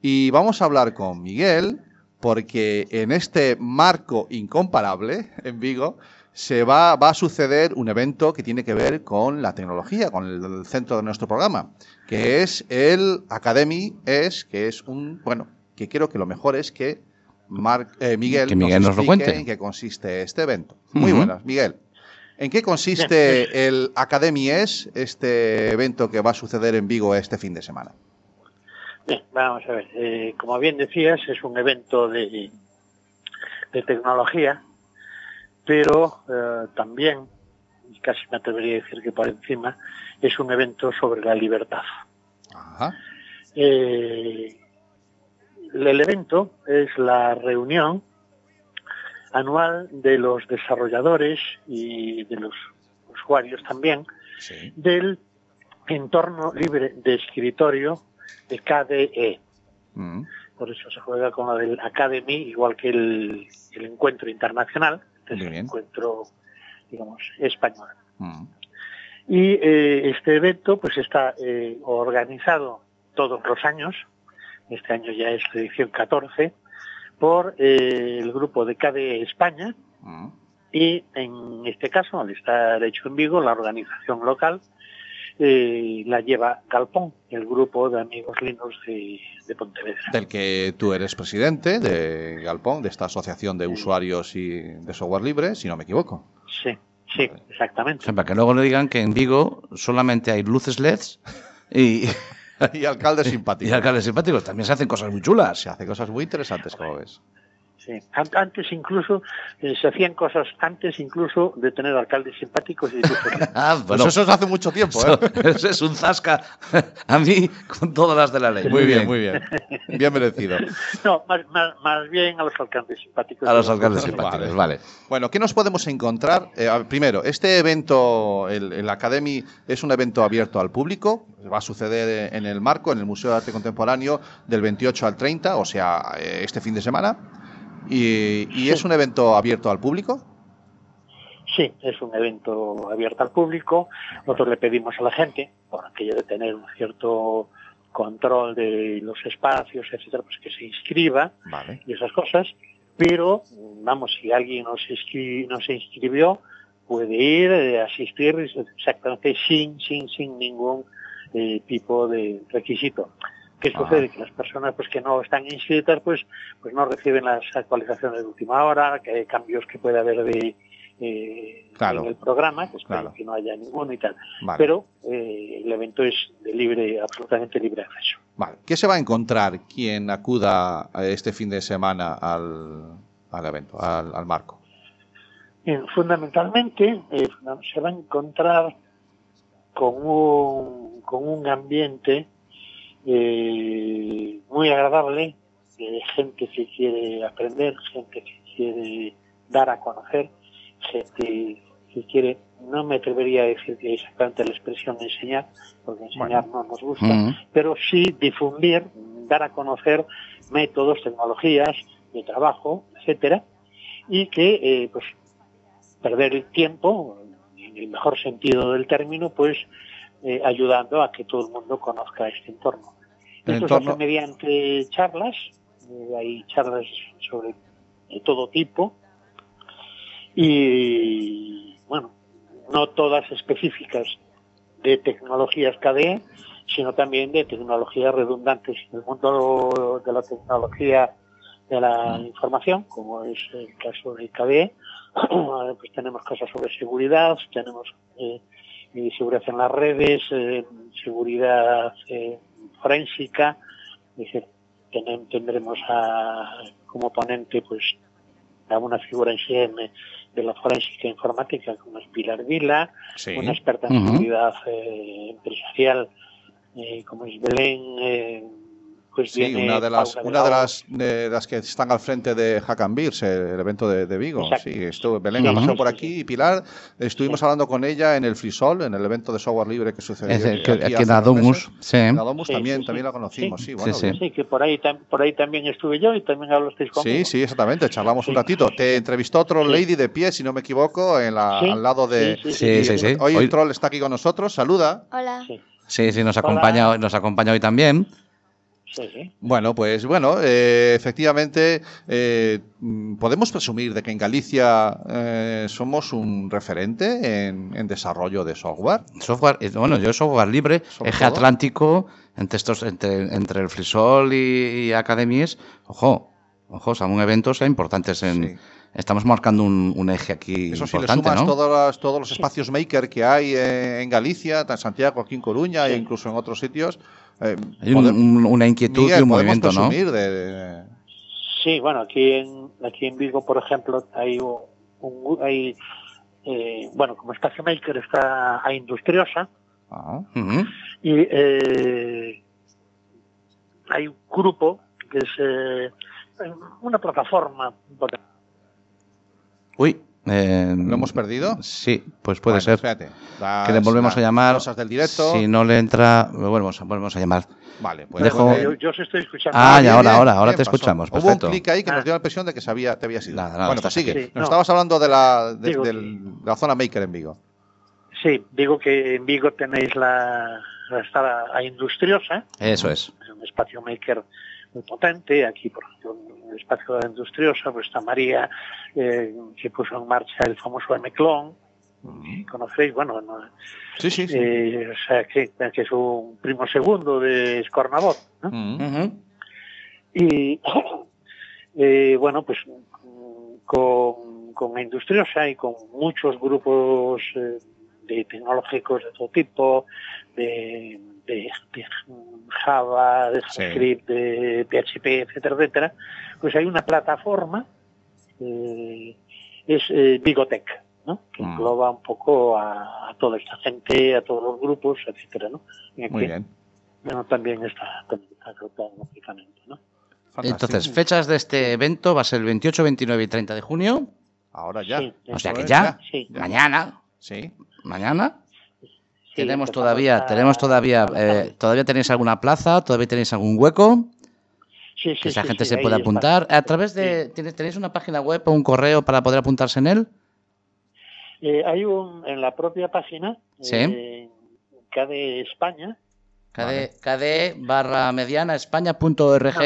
Y vamos a hablar con Miguel porque en este marco incomparable en Vigo se va, va a suceder un evento que tiene que ver con la tecnología, con el, el centro de nuestro programa, que es el Academy, es que es un, bueno, que quiero que lo mejor es que Mar- eh, Miguel, Que Miguel nos lo explique cuente. en qué consiste este evento. Muy buenas, Miguel. ¿En qué consiste el Academy es este evento que va a suceder en Vigo este fin de semana? Bien, vamos a ver. eh, como bien decías, es un evento de, de tecnología, pero eh, también, casi me atrevería a decir que por encima, es un evento sobre la libertad. Ajá. Eh, el evento es la reunión anual de los desarrolladores y de los usuarios también Sí. del entorno libre de escritorio de KDE. Mm. Por eso se juega con la del Academy, igual que el, el encuentro internacional, que es Muy el encuentro, digamos, español. Mm. Y eh, este evento pues está eh, organizado todos los años, este año ya es edición 14, por eh, el grupo de KDE España Mm. y en este caso, al estar hecho en Vigo, la organización local eh, la lleva Galpón, el grupo de amigos Linux de, de Pontevedra. Del que tú eres presidente de Galpón, de esta asociación de usuarios y de software libre, si no me equivoco. Sí, sí, exactamente. O sea, para que luego no digan que en Vigo solamente hay luces LEDs y, y alcaldes simpáticos. y alcaldes simpáticos. También se hacen cosas muy chulas. Se hace cosas muy interesantes, como ves. Sí. An- Antes incluso eh, se hacían cosas antes incluso de tener alcaldes simpáticos y. Ah, Pues eso es hace mucho tiempo, eso, ¿eh? eso es un zasca a mí con todas las de la ley. Muy bien, muy bien. Bien merecido. No, más, más, más bien a los alcaldes simpáticos. A los de alcaldes simpáticos, Vale. vale. Bueno, ¿qué nos podemos encontrar? Eh, primero, este evento, el, el Academy, es un evento abierto al público. Va a suceder en el marco, en el Museo de Arte Contemporáneo, del 28 al 30, o sea, eh, este fin de semana. Y, y es un evento abierto al público. Sí, es un evento abierto al público. Nosotros le pedimos a la gente, por aquello de tener un cierto control de los espacios, etcétera, pues que se inscriba Vale. y esas cosas. Pero, vamos, si alguien no se, inscri- no se inscribió, puede ir, eh, asistir exactamente sin, sin, sin ningún eh, tipo de requisito. ¿Qué Ah. sucede? Que las personas pues que no están inscritas pues pues no reciben las actualizaciones de última hora, que hay cambios que puede haber de eh, Claro. en el programa, espero Claro. que no haya ninguno y tal. Vale. Pero eh, el evento es de libre, absolutamente libre acceso. Vale. ¿Qué se va a encontrar quien acuda este fin de semana al, al evento, al, al marco? Fundamentalmente eh, se va a encontrar con un, con un ambiente eh, muy agradable gente que quiere aprender, gente que quiere dar a conocer, gente que quiere, no me atrevería a decir que exactamente la expresión enseñar, porque enseñar no nos gusta, Mm. pero sí difundir, dar a conocer métodos, tecnologías de trabajo, etcétera, y que eh, pues perder el tiempo, en el mejor sentido del término, pues eh, ayudando a que todo el mundo conozca este entorno. El Esto entorno- se hace mediante charlas, eh, hay charlas sobre de todo tipo y bueno, no todas específicas de tecnologías KDE, sino también de tecnologías redundantes. En el mundo de la tecnología de la información, como es el caso de KDE, pues tenemos cosas sobre seguridad, tenemos eh, seguridad en las redes, eh, seguridad eh, forénsica, tendremos a, como ponente pues a una figura en CM de la forénsica informática como es Pilar Vila, Sí. una experta en seguridad eh, empresarial eh, como es Belén, eh, pues Sí, viene una de las, Paula una de las, de las que están al frente de Hack and Beers, el, evento de, de Vigo. Exacto. Sí, estuvo, Belén ha Sí, pasado sí, por sí, aquí y Pilar, estuvimos hablando con ella en el Frisol, en el evento de software libre que sucedió Es el aquí aquí en Adomus, sí. En Adomus Sí, también, sí, sí. también la conocimos, sí, Sí, bueno, sí. Sí, que por ahí, por ahí también estuve yo y también hablasteis conmigo. Sí, sí, exactamente. Charlamos un Sí. ratito. Te entrevistó otro Sí. lady de pie, si no me equivoco, en la, Sí, al lado de. sí, Sí, sí. Hoy, el troll está aquí con nosotros. Saluda. Hola. Sí, Sí, nos Hola. acompaña, nos acompaña hoy también. Sí, sí. Bueno, pues bueno, eh, efectivamente, eh, podemos presumir de que en Galicia eh, somos un referente en, en desarrollo de software. Software, bueno, yo software libre, eje todo. atlántico, entre estos, entre, entre el Frisol y, y Academies, ojo, ojo, son eventos importantes en, Sí. Estamos marcando un, un eje aquí Eso si le importante, sumas ¿no? todos, los, todos los espacios maker que hay en Galicia, en Santiago, aquí en Coruña e incluso en otros sitios. eh, Hay un- una inquietud Miguel, y un movimiento, ¿no? presumir de, de- Sí, bueno, aquí en, aquí en Vigo, por ejemplo, hay un, hay eh, bueno, como Espacio Maker está a Industriosa Ah, Ujú. y eh, hay un grupo que es eh, una plataforma Uy. eh, ¿Lo hemos perdido? Sí, pues puede Bueno, ser. Espérate. Las- Que le volvemos a llamar. Cosas del directo. Si no le entra, lo volvemos, a- volvemos a llamar. Vale, pues. Dejo- eh, yo, yo os estoy escuchando Ah, ya, ahora, ahora, ahora te pasó. escuchamos. Hubo un Perfecto. clic ahí que nos dio la impresión de que se había, te habías ido. Nada, nada, bueno, pues sigue. aquí. Nos No. estabas hablando de la, de, Digo del- de la zona maker en Vigo. Sí, digo que en Vigo tenéis la, la está a Industriosa, Eso es. es un espacio maker muy potente. Aquí, por ejemplo, en el espacio de la Industriosa, pues está María, eh, que puso en marcha el famoso M-Clon. ¿Conocéis? Bueno, no, Sí, sí, sí. eh, o sea, que, que es un primo segundo de Scornabot. ¿no? Mm. Y eh, bueno, pues mm, con, con la Industriosa y con muchos grupos eh, de tecnológicos de todo tipo, de, de- de Java, de Sí. JavaScript, de PHP, etcétera, etcétera, pues hay una plataforma, eh, es eh, Bigotech, ¿no? que Mm. engloba un poco a, a toda esta gente, a todos los grupos, etcétera, ¿no? Y Muy bien. bueno, también está, también está agrupado, lógicamente, ¿no? Fantástico. Entonces, fechas de este evento va a ser el 28, 29 y 30 de junio. Ahora ya. Sí, O sea que ya, Sí, mañana, Sí. mañana, sí, tenemos todavía, a- tenemos todavía, eh, todavía tenéis alguna plaza, todavía tenéis algún hueco, Sí, sí, que esa gente se pueda está. apuntar. A través de, ¿tenéis, una página web o un correo para poder apuntarse en él? Eh, hay un, en la propia página, Sí. eh, KDE España, KD, KD barra mediana españa.org.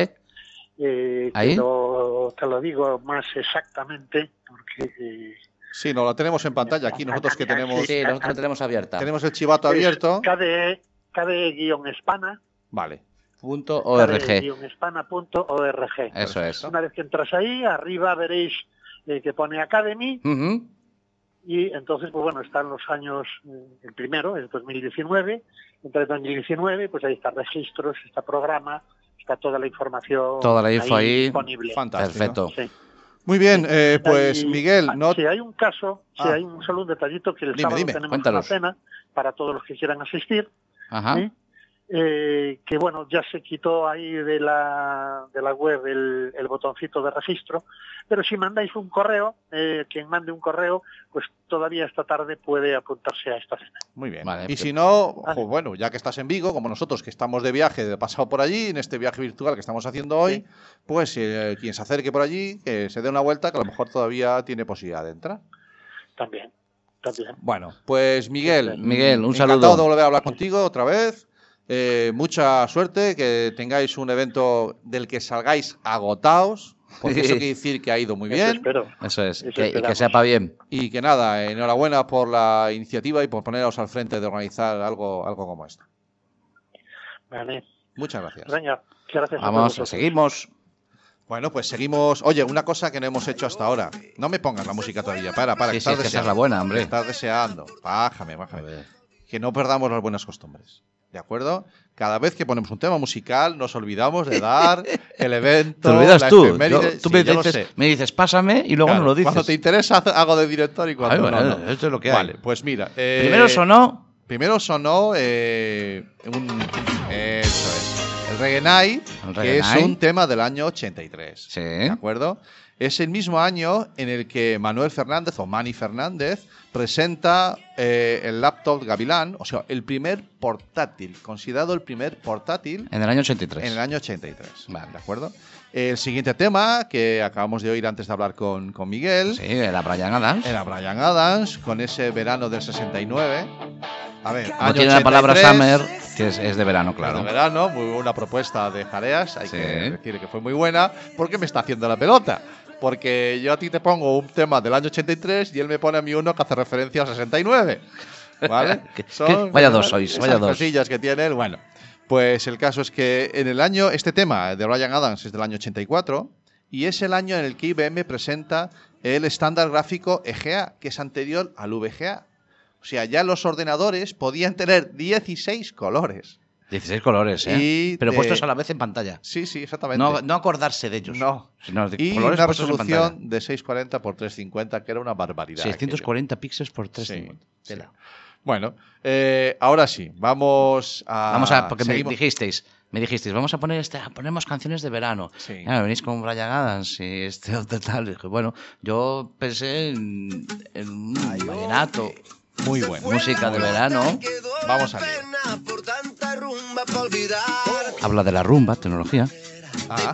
eh, ¿Ahí? Te, lo, te lo digo más exactamente, porque eh, Sí, no, lo tenemos en pantalla aquí. Nosotros que tenemos, Sí, nosotros la tenemos abierta. tenemos el chivato abierto. es KDE, KDE-Espana, Vale. Punto org. KDE-Espana.org. Eso es. Una vez que entras ahí, arriba veréis eh, que pone Academy, y entonces, pues bueno, están los años, eh, el primero, el 2019, entre 2019, pues ahí está registros, está programa, está toda la información Toda la info ahí. disponible. Fantástico. Perfecto. Sí. Muy bien, eh, pues Miguel, ah, no. Sí, hay un caso, sí, Ah. hay un, solo un detallito que el Dime, sábado dime, tenemos cuéntanos. una cena para todos los que quieran asistir, Ajá. ¿sí? Eh, que bueno, ya se quitó ahí de la, de la web el, el botoncito de registro, pero si mandáis un correo, eh, quien mande un correo, pues todavía esta tarde puede apuntarse a esta cena. Muy bien. Vale, y pues- si no, Vale. bueno, ya que estás en Vigo, como nosotros que estamos de viaje, de pasado por allí, en este viaje virtual que estamos haciendo hoy, Sí. pues eh, quien se acerque por allí, que se dé una vuelta, que a lo mejor todavía tiene posibilidad de entrar. También, también. Bueno, pues Miguel, Miguel, un encantado saludo. de volver a hablar contigo otra vez. Eh, mucha suerte, que tengáis un evento del que salgáis agotados, porque eso quiere decir que ha ido muy Eso bien. espero. Eso es. Eso que, y que sepa bien. Y que nada, enhorabuena por la iniciativa y por poneros al frente de organizar algo, algo como esto. Vale. Muchas gracias. Venga, gracias Vamos, seguimos. Bueno, pues seguimos. Oye, una cosa que no hemos hecho hasta ahora. No me pongas la música todavía. Para, para. Sí, que sí, estás es que esa es deseando. la buena, hombre. Que Estás deseando. Bájame, bájame. Que no perdamos las buenas costumbres. ¿De acuerdo? Cada vez que ponemos un tema musical, nos olvidamos de dar el evento. Te olvidas la tú. Yo- tú Sí, me, dices, sé. me dices, pásame y luego Claro, no lo dices. Cuando te interesa, hago de director y cuando Ay, bueno, no, no. esto es lo que hay. Vale, pues mira. eh, Primero sonó. Primero sonó eh, un. Eso es. El Reggae Night, El que Reggae es Night. un tema del año 83. Sí. ¿De acuerdo? Es el mismo año en el que Manuel Fernández o Manny Fernández presenta eh, el laptop Gavilán, o sea, el primer portátil, considerado el primer portátil En el año 83. en el año 83. Vale. ¿De acuerdo? El siguiente tema que acabamos de oír antes de hablar con, con Miguel Sí, era Brian Adams. era Brian Adams con ese verano del 69. A ver, No año tiene la palabra 83, summer, que es, es de verano, claro. claro. De verano, muy buena propuesta de Jareas, hay Sí. que decir que fue muy buena, porque me está haciendo la pelota. Porque yo a ti te pongo un tema del año 83 y él me pone a mí uno que hace referencia al 69. ¿Vale? Que- que- vaya dos sois, vaya dos. cosillas que tiene él. Bueno, pues el caso es que en el año, este tema de Brian Adams es del año 84 y es el año en el que IBM presenta el estándar gráfico EGA, que es anterior al VGA. O sea, ya los ordenadores podían tener 16 colores. 16 colores, ¿eh? Y Pero de- puestos a la vez en pantalla. Sí, sí, exactamente. No, no acordarse de ellos. No. Sino de y colores una resolución de 640 por 350, que era una barbaridad. 640 píxeles por aquello. 350. Sí, sí. Bueno, eh, ahora sí, vamos a. Vamos a, porque me dijisteis, me dijisteis, vamos a poner este, ponemos canciones de verano. Sí. Venís con Brian Adams y este otro tal. Dije, bueno, yo pensé en, en un vallenato, Muy bueno. música de verano. Vamos a leer. Habla de la rumba, tecnología. Ah,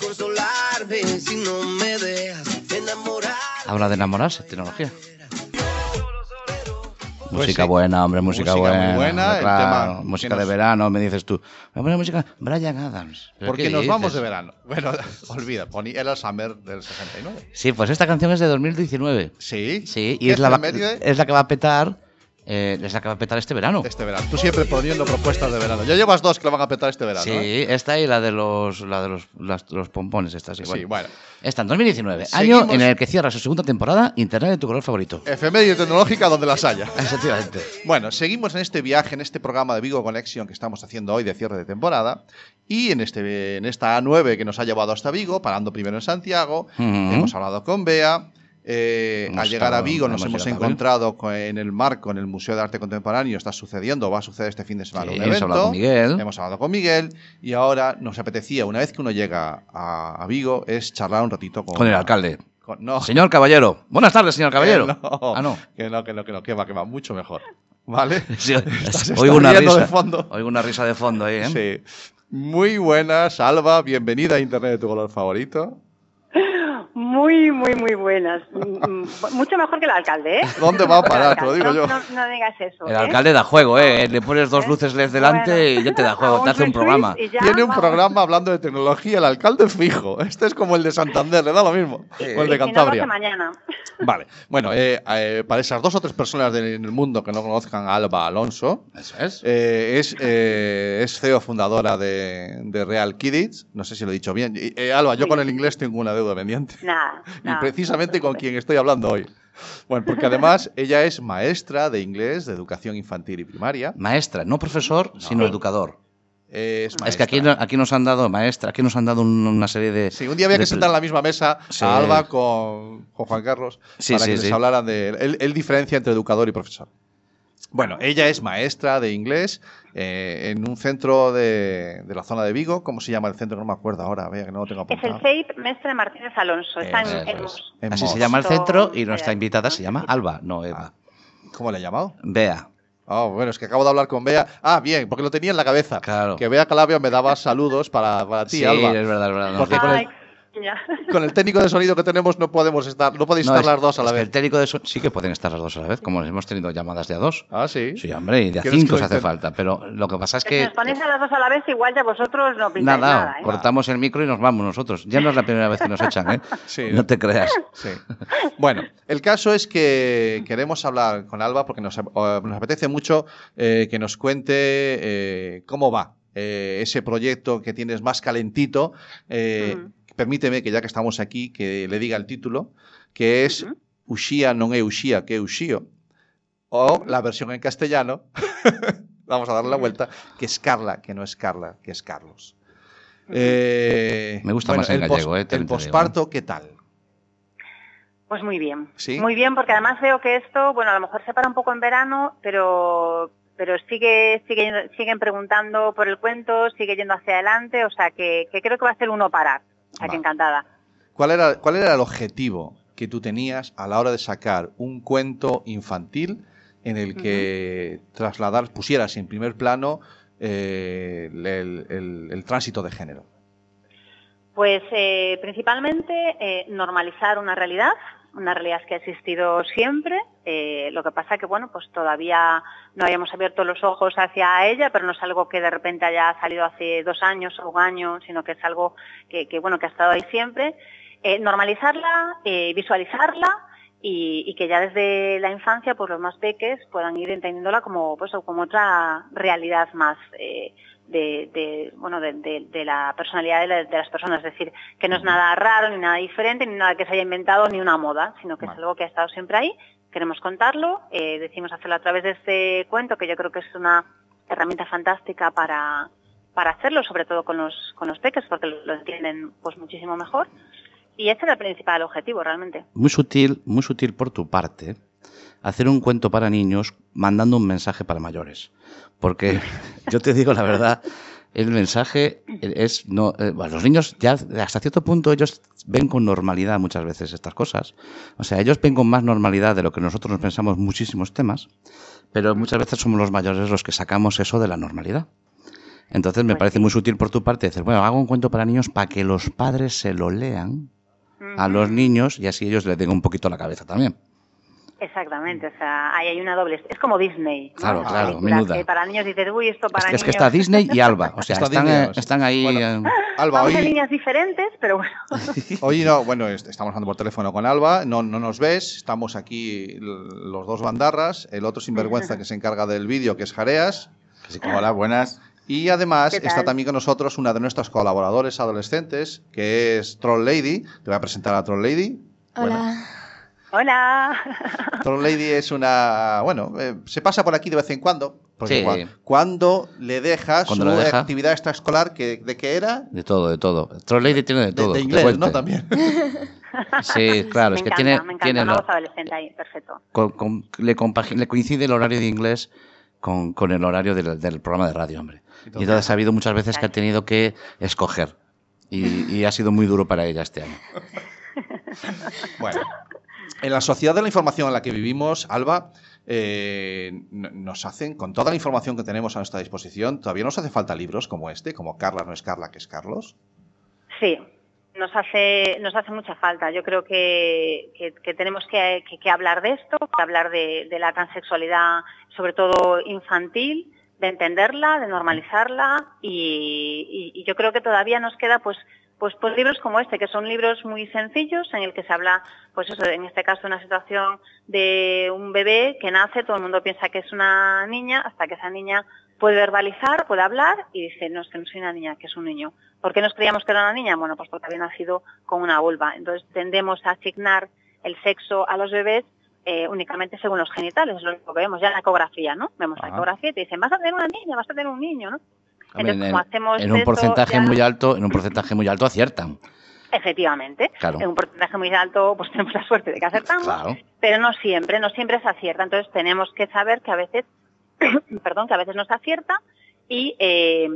Habla de enamorarse, tecnología. Pues música sí. buena, hombre, música, Música muy buena. claro, tema música de verano, me dices tú. A música Brian Adams. ¿Pero porque nos vamos de verano. Bueno, olvida, Pony era el Summer del 69. Sí, pues esta canción es de 2019. Sí. Sí, y ¿Qué es la, en va- medio de- es la que va a petar. Eh, es la que va a petar este verano. Este verano. Tú siempre poniendo propuestas de verano. Ya llevas dos que lo van a petar este verano. Sí, ¿eh? esta y la de los, la de los, las- los pompones, esta sí. Sí, bueno. Esta en 2019, Seguimos. año en el que cierra su segunda temporada, Internet de tu color favorito. Efeméride tecnológica donde las haya. Efectivamente. Bueno, seguimos en este viaje, en este programa de Vigo Connection que estamos haciendo hoy de cierre de temporada. Y en, este, en esta A9 que nos ha llevado hasta Vigo, parando primero en Santiago, Ujú. hemos hablado con Bea. Eh, Hemos al llegar a Vigo nos hemos hemos encontrado con- en el marco, en el Museo de Arte Contemporáneo, está sucediendo, va a suceder este fin de semana Sí, un hemos evento. hablado con Miguel. Hemos hablado con Miguel y ahora nos apetecía, una vez que uno llega a, a Vigo, es charlar un ratito con, Con el alcalde. con- no, Señor Caballero. Buenas tardes, señor Caballero. que no, Ah, no. Que no, que no, que no, que va, que va, mucho mejor. ¿Vale? Sí, Estás- oigo una risa. de fondo. Oigo una risa de fondo ahí, ¿eh? Sí. Muy buenas, Alba. Bienvenida a Internet de tu color favorito. Muy, muy, muy buenas. Mm, mm, Mucho mejor que el alcalde, ¿eh? ¿Dónde va a parar? Te lo digo yo. No, digas eso. El ¿eh? alcalde da juego, ¿eh? Le pones dos luces LED delante Bueno, y ya te da juego, te hace un programa. Tiene un vamos. programa hablando de tecnología, el alcalde fijo. Este es como el de Santander, le da lo mismo. O el de si Cantabria. hace mañana. Vale, bueno, eh, eh, para esas dos o tres personas del- en el mundo que no conozcan a Alba Alonso, Eso es. eh, es, eh, es CEO fundadora de, de Real Kids. No sé si lo he dicho bien. Eh, Alba, yo Sí. con el inglés tengo una deuda pendiente. Nada. Y precisamente con quien estoy hablando hoy. Bueno, porque además ella es maestra de inglés, de educación infantil y primaria. Maestra, no profesor, sino Sí. educador. Es, Es que aquí, aquí nos han dado, maestra, aquí nos han dado un- una serie de... Sí, un día había de que sentar en la misma mesa Sí. a Alba con, con Juan Carlos Sí, para sí, que sí. les hablaran de él, él diferencia entre educador y profesor. Bueno, ella es maestra de inglés eh, en un centro de, de la zona de Vigo. ¿Cómo se llama el centro? No me acuerdo ahora, vea que no lo tengo Es el. CEIP Mestre Martínez Alonso. Está en, en es. Mos. En Así Mos. se llama el centro y nuestra invitada se llama Alba, no Eva. ¿Cómo le he llamado? Bea. Oh, bueno, es que acabo de hablar con Bea. Ah, bien, porque lo tenía en la cabeza. Claro. Que Bea Calabria me daba saludos para, para ti, sí, Alba. es verdad, es verdad. Porque dijo- con el- Con el técnico de sonido que tenemos no podemos estar, no podéis No, estar es- las dos a la vez. El técnico de sí que pueden estar las dos a la vez, como hemos tenido llamadas de a dos. Ah, sí. Sí, hombre, y de a ¿Quieres cinco se hace falta. Pero lo que pasa es Si que. nos ponéis a las dos a la vez, igual ya vosotros no pintáis Nada, nada. ¿eh? cortamos el micro y nos vamos nosotros. Ya no es la primera vez que nos echan, ¿eh? Sí, no te creas. Sí. Bueno, el caso es que queremos hablar con Alba porque nos, eh, nos apetece mucho eh, que nos cuente eh, cómo va eh, ese proyecto que tienes más calentito. Eh, Ujú. Permíteme que ya que estamos aquí, que le diga el título, que es Ujú. Uxía non é Uxía, que é Uxío. O la versión en castellano, vamos a darle la vuelta, que es Carla, que no es Carla, que es Carlos. Eh, Me gusta más en el gallego, eh, el digo, posparto, ¿qué tal? Pues muy bien. ¿Sí? Muy bien, porque además veo que esto, bueno, a lo mejor se para un poco en verano, pero pero sigue, sigue siguen preguntando por el cuento, sigue yendo hacia adelante, o sea que, que creo que va a ser uno parar. Vale. que encantada. ¿Cuál era, ¿Cuál era el objetivo que tú tenías a la hora de sacar un cuento infantil en el que trasladar, pusieras en primer plano eh, el, el- el tránsito de género? Pues eh, principalmente eh, normalizar una realidad, una realidad que ha existido siempre. eh, lo que pasa que bueno, pues todavía no habíamos abierto los ojos hacia ella, pero no es algo que de repente haya salido hace dos años o un año, sino que es algo que, bueno que ha estado ahí siempre. Eh, normalizarla, eh, visualizarla y, y que ya desde la infancia, pues los más peques puedan ir entendiéndola como pues como otra realidad más. De, de, bueno de, de- de la personalidad de, la- de las personas, es decir, que no es nada raro ni nada diferente ni nada que se haya inventado ni una moda, sino que Vale. es algo que ha estado siempre ahí. Queremos contarlo, eh, decimos hacerlo a través de este cuento que yo creo que es una herramienta fantástica para para hacerlo, sobre todo con los, con los peques, porque lo, lo entienden pues muchísimo mejor. Y ese era el principal objetivo, realmente. Muy sutil, muy sutil por tu parte, hacer un cuento para niños mandando un mensaje para mayores. Porque yo te digo la verdad, el mensaje es no eh, bueno, los niños ya hasta cierto punto ellos ven con normalidad muchas veces estas cosas o sea ellos ven con más normalidad de lo que nosotros nos pensamos muchísimos temas pero muchas veces somos los mayores los que sacamos eso de la normalidad entonces me Pues parece sí. muy sutil por tu parte decir bueno hago un cuento para niños para que los padres se lo lean a los niños y así ellos le den un poquito la cabeza también Exactamente, o sea, ahí hay una doble. Es como Disney. ¿no? Claro, claro, menuda. que para niños dices, uy, esto es para que, es niños. que está Disney y Alba o sea Está están, Disney, eh, están ahí bueno. eh, Alba, en hoy, líneas diferentes, pero bueno. hoy no, bueno, est- estamos hablando por teléfono con Alba, no, no nos ves, estamos aquí los dos bandarras, el otro sinvergüenza que se encarga del vídeo, que es Jareas, Hola, buenas. y además está también con nosotros una de nuestras colaboradores adolescentes, que es Troll Lady. Te voy a presentar a Troll Lady. Hola. Hola. Troll Lady es una, bueno, eh, se pasa por aquí de vez en cuando, porque Sí. cua- cuando le dejas Cuando su deja. actividad extraescolar, que, ¿de qué era? de todo de todo Troll Lady tiene de todo de inglés. ¿no? También. Sí, claro, me es que tiene, me encanta, tiene una voz adolescente ahí, perfecto. con- con- le, coincide el horario de inglés con, con el horario del, del programa de radio, hombre. Y entonces ha habido muchas veces que ha tenido que escoger. Y, y ha sido muy duro para ella este año. Bueno, en la sociedad de la información en la que vivimos, Alba, eh, nos hacen, con toda la información que tenemos a nuestra disposición, todavía nos hace falta libros como este, como Carla no es Carla, que es Carlos. Sí, nos hace, nos hace mucha falta. Yo creo que, que- tenemos que, que- hablar de esto, hablar de, la transexualidad, sobre todo infantil, de entenderla, de normalizarla y yo creo que todavía nos queda pues pues, pues libros como este, que son libros muy sencillos en el que se habla, pues eso, en este caso una situación de un bebé que nace, todo el mundo piensa que es una niña, hasta que esa niña puede verbalizar, puede hablar y dice, no, es que no soy una niña, que es un niño. ¿Por qué nos creíamos que era una niña? Bueno, pues porque había nacido con una vulva. Entonces tendemos a asignar el sexo a los bebés eh, únicamente según los genitales, es lo que vemos ya en la ecografía, ¿no? Vemos la ecografía y te dicen, vas a tener una niña, vas a tener un niño, ¿no? Hombre, Entonces, en, como hacemos en un porcentaje muy alto, en un porcentaje muy alto aciertan. Efectivamente, Claro. en un porcentaje muy alto pues tenemos la suerte de que acertamos, Claro. pero no siempre, no siempre se acierta. Entonces tenemos que saber que a veces, perdón, que a veces no se acierta y, eh,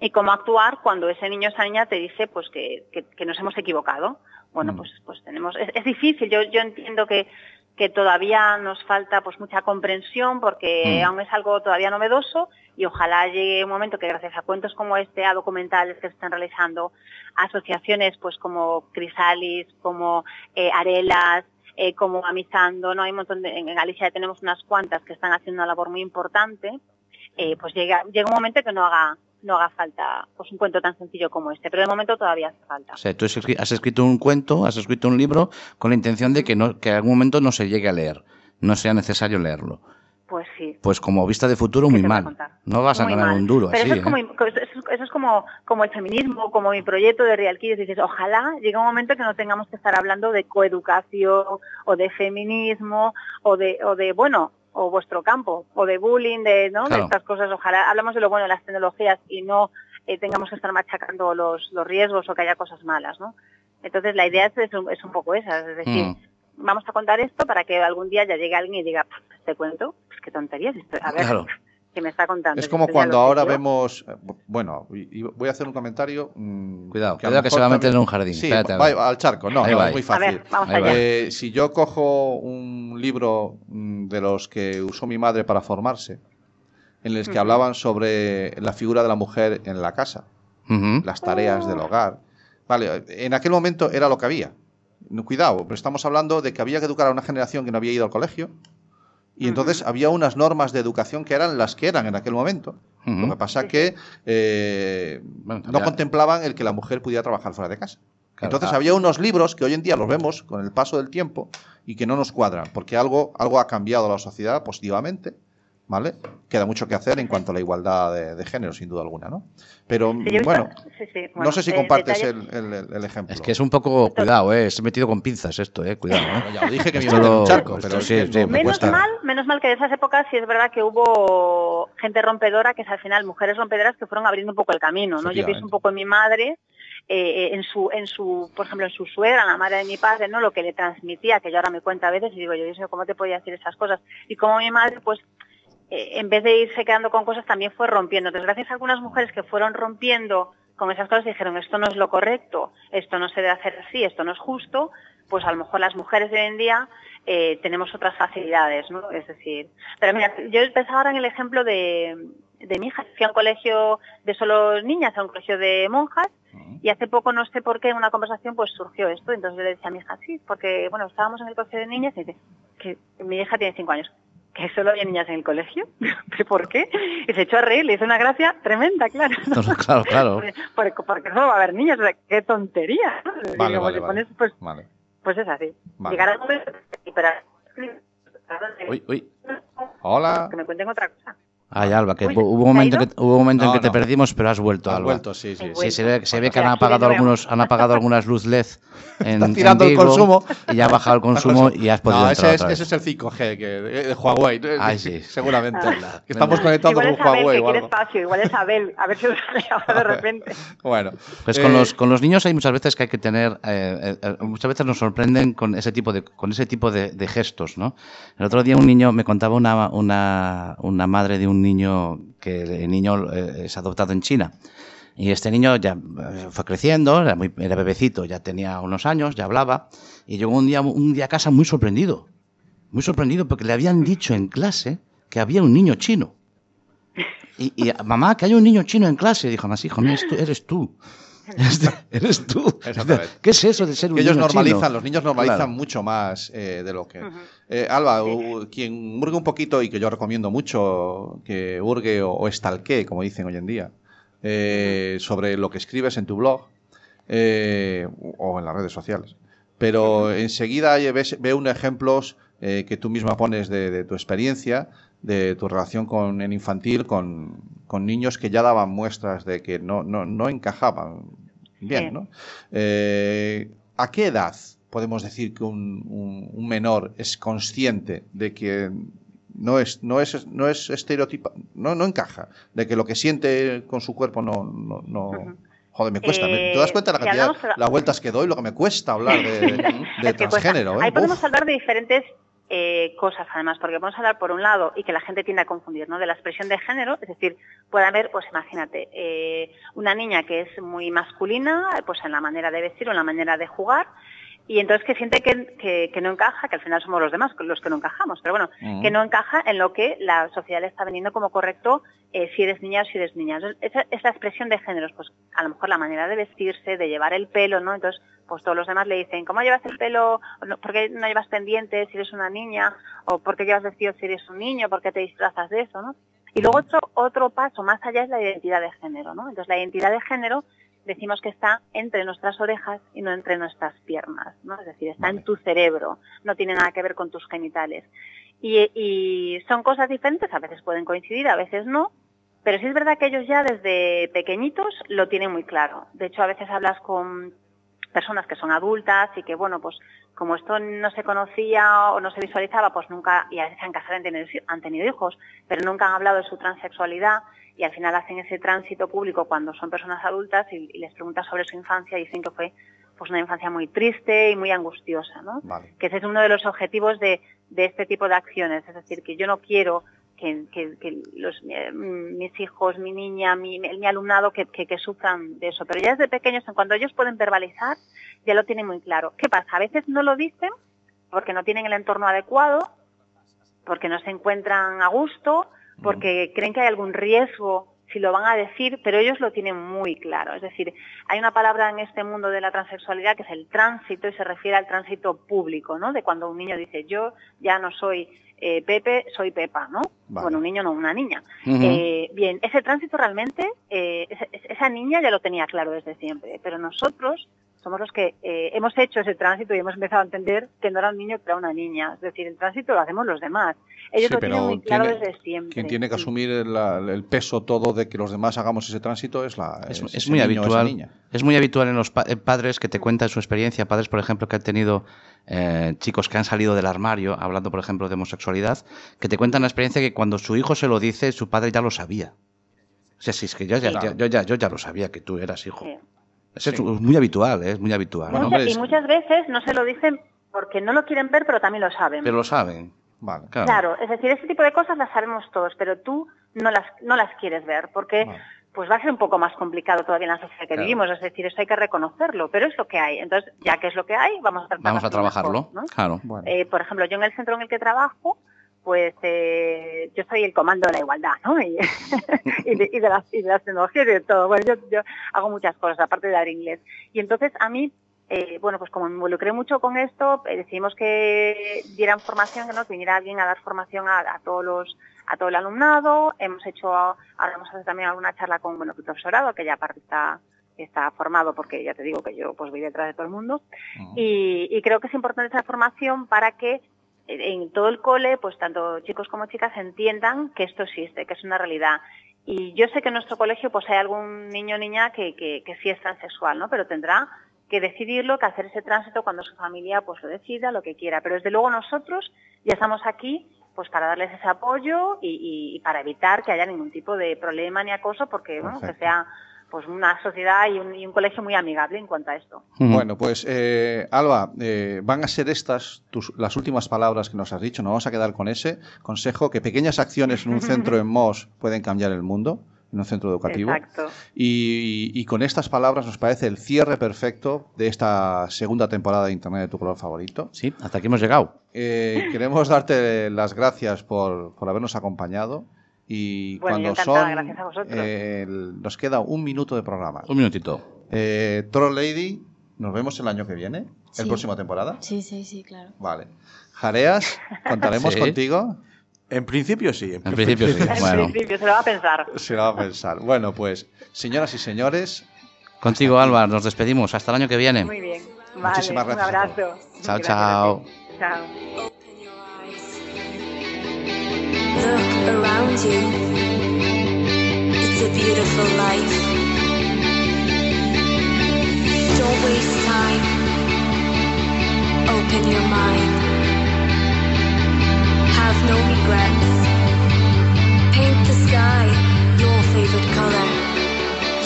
y cómo actuar cuando ese niño o esa niña te dice pues que, que- que nos hemos equivocado. Bueno, Mm. pues, pues tenemos, es, es difícil, yo, yo entiendo que, que todavía nos falta pues mucha comprensión porque Mm. aún es algo todavía novedoso y ojalá llegue un momento que gracias a cuentos como este, a documentales que se están realizando, asociaciones pues como Crisalis, como eh, Arelas, eh, como Amizando, no hay un montón de, en Galicia tenemos unas cuantas que están haciendo una labor muy importante, eh, pues llega, llega un momento que no haga no haga falta pues un cuento tan sencillo como este, pero de momento todavía hace falta. O sea, tú has escri- has escrito un cuento, has escrito un libro con la intención de que, no, que en algún momento no se llegue a leer, no sea necesario leerlo. Pues sí. Pues como vista de futuro, ¿Qué muy mal. No vas a Muy ganar mal. un duro Pero así. eso, es como, ¿eh? eso, es, eso es como, como el feminismo, como mi proyecto de Real Kids. Dices, ojalá llegue un momento que no tengamos que estar hablando de coeducación o de feminismo o de, o de bueno, o vuestro campo, o de bullying, de, ¿no? Claro. de estas cosas. Ojalá hablamos de lo bueno de las tecnologías y no eh, tengamos que estar machacando los, los riesgos o que haya cosas malas, ¿no? Entonces la idea es, es, un, es un poco esa, es decir, Mm. vamos a contar esto para que algún día ya llegue alguien y diga, "Pff, este cuento, pues qué tonterías, esto, a ver, Claro. ¿Qué me está contando? Es como cuando ahora yo". vemos. eh, Bueno, y, y voy a hacer un comentario. mm, Cuidado, a lo cuidado que se va a meter en un jardín. Sí, Espérate, a va- al charco. No, es muy A fácil. ver, vamos allá. Eh, si yo cojo un libro mm, de los que usó mi madre para formarse, en los que hablaban sobre la figura de la mujer en la casa, las tareas del hogar. Vale, en aquel momento era lo que había. No, Cuidado, pero estamos hablando de que había que educar a una generación que no había ido al colegio. Y entonces había unas normas de educación que eran las que eran en aquel momento. Lo que pasa que eh, Bueno, no contemplaban el que la mujer pudiera trabajar fuera de casa. Claro, Entonces ah. había unos libros que hoy en día los vemos con el paso del tiempo y que no nos cuadran, porque algo, algo ha cambiado la sociedad positivamente ¿vale? Queda mucho que hacer en cuanto a la igualdad de, de género, sin duda alguna, ¿no? Pero Sí, yo he visto- bueno, sí, sí, no bueno, sé si eh, compartes el, el- el- el ejemplo. Es que es un poco, cuidado, eh, he metido con pinzas esto, eh, cuidado. ¿eh? Ya os dije que me iba a lo- un charco, pero sí, es sí, no me Menos cuesta. mal, menos mal que de esas épocas sí es verdad que hubo gente rompedora, que es al final mujeres rompedoras que fueron abriendo un poco el camino, ¿no? Yo pienso un poco en mi madre, eh, en su, en su, por ejemplo, en su suegra, la madre de mi padre, ¿no? Lo que le transmitía, que yo ahora me cuento a veces y digo, yo, mío, ¿cómo te podía decir esas cosas? Y como mi madre, pues, eh, en vez de irse quedando con cosas, también fue rompiendo. Entonces, gracias a algunas mujeres que fueron rompiendo con esas cosas, dijeron, esto no es lo correcto, esto no se debe hacer así, esto no es justo, pues a lo mejor las mujeres de hoy en día eh, tenemos otras facilidades, ¿no? Es decir, pero mira, yo pensaba ahora en el ejemplo de, de mi hija, fui a un colegio de solo niñas, a un colegio de monjas, y hace poco, no sé por qué, en una conversación pues surgió esto, entonces yo le decía a mi hija, sí, porque, bueno, estábamos en el colegio de niñas y dice, que mi hija tiene cinco años, que solo había niñas en el colegio, ¿pero por qué? Y se echó a reír, le hizo una gracia tremenda, claro. No, no, claro, claro. Porque, porque- solo va a haber niños, o sea, qué tontería. Y Vale, vale, pones, pues, Vale. pues es así. Vale. Llegar al momento pero Uy, uy. Hola. que me cuenten otra cosa. Ay, Alba, que Uy, hubo un ¿se ha momento, que, hubo un momento No, en que te no. perdimos, pero has vuelto, Has Alba. vuelto, sí, sí. Sí. Se ve, se ve que han apagado algunos, han apagado algunas luz LED en, Estás en tirando el consumo. y ya ha bajado el consumo y has podido No, entrar ese es, otra ese vez. es el 5G que, de Huawei. Ay, sí. Seguramente. Ah. Que estamos conectados igual con es Abel Huawei que algo. espacio, igual es Abel, a ver si ahora de repente. Bueno. Pues con eh, los con los niños hay muchas veces que hay que tener eh, eh, muchas veces nos sorprenden con ese tipo de con ese tipo de, de gestos, ¿no? El otro día un niño me contaba una una, una madre de un niño que el niño eh, es adoptado en China. Y este niño ya eh, fue creciendo, era, muy, bebecito, ya tenía unos años, ya hablaba, y llegó un día, un día a casa muy sorprendido, muy sorprendido porque le habían dicho en clase que había un niño chino. Y, y, mamá, que hay un niño chino en clase. Dijo, más hijo, no, eres tú. Eres tú. Eres tú. Exactamente. ¿Qué es eso de ser un que ellos niño normalizan, chino? los niños normalizan Claro. mucho más eh, de lo que. Eh, Alba, quien hurgue un poquito y que yo recomiendo mucho que hurgue o, o estalquee, como dicen hoy en día, eh, sobre lo que escribes en tu blog eh, o en las redes sociales. Pero enseguida ves, ve unos ejemplos eh, que tú misma pones de, de tu experiencia, de tu relación con el infantil, con, con niños que ya daban muestras de que no, no, no encajaban bien, Sí. ¿no? Eh, ¿A qué edad podemos decir que un, un- un menor es consciente de que no es, no es, no es estereotipa, no, no encaja, de que lo que siente con su cuerpo no, no, joder, me cuesta. ¿me- ¿Te Eh, das cuenta de la cantidad, las vueltas que doy, lo que me cuesta hablar de, transgénero? ¿eh? Ahí podemos Uf. hablar de diferentes eh, cosas, además, porque podemos hablar por un lado, y que la gente tiende a confundir, ¿no? De la expresión de género, es decir, puede haber, pues imagínate, eh, una niña que es muy masculina, pues en la manera de vestir o en la manera de jugar, y entonces que siente que, que- que no encaja, que al final somos los demás los que no encajamos, pero bueno, Ujú. que no encaja en lo que la sociedad le está vendiendo como correcto eh, si eres niña o si eres niña. Entonces, esa, esa expresión de géneros, pues a lo mejor la manera de vestirse, de llevar el pelo, ¿no? Entonces, pues todos los demás le dicen, ¿cómo llevas el pelo? ¿Por qué no llevas pendientes si eres una niña? ¿O por qué llevas vestido si eres un niño? ¿Por qué te disfrazas de eso, no? Y luego otro, otro paso más allá es la identidad de género, ¿no? Entonces, la identidad de género decimos que está entre nuestras orejas y no entre nuestras piernas, ¿no? Es decir, está en tu cerebro, no tiene nada que ver con tus genitales. Y, y son cosas diferentes, a veces pueden coincidir, a veces no, pero sí es verdad que ellos ya desde pequeñitos lo tienen muy claro. De hecho, a veces hablas con personas que son adultas y que, bueno, pues como esto no se conocía o no se visualizaba, pues nunca, y a veces se han casado y han tenido, han tenido hijos, pero nunca han hablado de su transexualidad y al final hacen ese tránsito público cuando son personas adultas y, y les preguntas sobre su infancia y dicen que fue pues una infancia muy triste y muy angustiosa, ¿no? Vale. que ese es uno de los objetivos de, de este tipo de acciones. Es decir, que yo no quiero que, que- que los, eh, mis hijos, mi niña, mi, mi alumnado, que, que- que sufran de eso. Pero ya desde pequeños, en cuanto ellos pueden verbalizar, ya lo tienen muy claro. ¿Qué pasa? A veces no lo dicen porque no tienen el entorno adecuado, porque no se encuentran a gusto, porque creen que hay algún riesgo si lo van a decir, pero ellos lo tienen muy claro. Es decir, hay una palabra en este mundo de la transexualidad que es el tránsito y se refiere al tránsito público, ¿no? De cuando un niño dice, yo ya no soy eh, Pepe, soy Pepa, ¿no? Vale. Bueno, un niño no, una niña. Eh, bien, ese tránsito realmente, eh, esa, esa niña ya lo tenía claro desde siempre, pero nosotros somos los que eh, hemos hecho ese tránsito y hemos empezado a entender que no era un niño, que era una niña. Es decir, el tránsito lo hacemos los demás. Ellos Sí, lo tienen muy claro tiene- desde siempre. Quien tiene que Sí. asumir el, el peso todo de que los demás hagamos ese tránsito es la Es, muy niño o esa habitual. niña. Es muy habitual en los pa- en padres que te cuentan su experiencia. Padres, por ejemplo, que han tenido eh, chicos que han salido del armario, hablando, por ejemplo, de homosexualidad, que te cuentan la experiencia que cuando su hijo se lo dice, su padre ya lo sabía. O sea, si es que yo ya, Sí. ya- yo, ya, yo ya lo sabía que tú eras hijo. Sí. Eso es muy habitual, ¿eh? es muy habitual. ¿no? Hombre, y es- muchas veces no se lo dicen porque no lo quieren ver, pero también lo saben. Pero lo saben. Vale. Claro. Claro, es decir, ese tipo de cosas las sabemos todos, pero tú no las, no las quieres ver, porque Vale. pues va a ser un poco más complicado todavía en la sociedad que Claro. vivimos, es decir, eso hay que reconocerlo, pero es lo que hay. Entonces, ya que es lo que hay, vamos a tratar Vamos a trabajarlo. mejor, ¿no? Claro. Bueno. Eh, por ejemplo, yo en el centro en el que trabajo, pues eh, yo soy el comando de la igualdad, ¿no? Y, y de, y de las, y de las tecnologías y de todo. Bueno, yo, yo hago muchas cosas, aparte de dar inglés. Y entonces a mí, eh, bueno, pues como me involucré mucho con esto, eh, decidimos que dieran formación, que no, que viniera alguien a dar formación a, a todos los a todo el alumnado. Hemos hecho, ahora vamos a hacer también alguna charla con bueno, el profesorado, que ya aparte está está formado porque ya te digo que yo pues voy detrás de todo el mundo y, y creo que es importante esa formación para que en todo el cole, pues tanto chicos como chicas entiendan que esto existe, que es una realidad. Y yo sé que en nuestro colegio pues hay algún niño o niña que, que, que sí es transexual, ¿no? Pero tendrá que decidirlo, que hacer ese tránsito cuando su familia pues lo decida, lo que quiera. Pero desde luego nosotros ya estamos aquí pues para darles ese apoyo y, y- y para evitar que haya ningún tipo de problema ni acoso, porque bueno, que sea pues una sociedad y un, y un colegio muy amigable en cuanto a esto. Bueno, pues eh, Alba, eh, van a ser estas tus, las últimas palabras que nos has dicho. Nos vamos a quedar con ese consejo que pequeñas acciones en un centro en Mos pueden cambiar el mundo, en un centro educativo. Exacto. Y, y con estas palabras nos parece el cierre perfecto de esta segunda temporada de Internet de tu color favorito. Sí, hasta aquí hemos llegado. Eh, queremos darte las gracias por, por habernos acompañado. Y Bueno, cuando son. gracias a vosotros. eh, nos queda un minuto de programa. Un minutito. Eh, Troll Lady, nos vemos el año que viene, Sí. el próxima temporada. Sí, sí, sí, claro. Vale. Jareas, contaremos Sí. contigo. En principio sí. En principio sí. En Bueno, principio se lo va a pensar. Se lo va a pensar. Bueno, pues, señoras y señores, contigo, Alba, nos despedimos. Hasta el año que viene. Muy bien. Vale, Muchísimas un gracias a abrazo. Chao, Gracias chao. Chao. Around you. It's a beautiful life. Don't waste time. Open your mind. Have no regrets. Paint the sky your favorite color.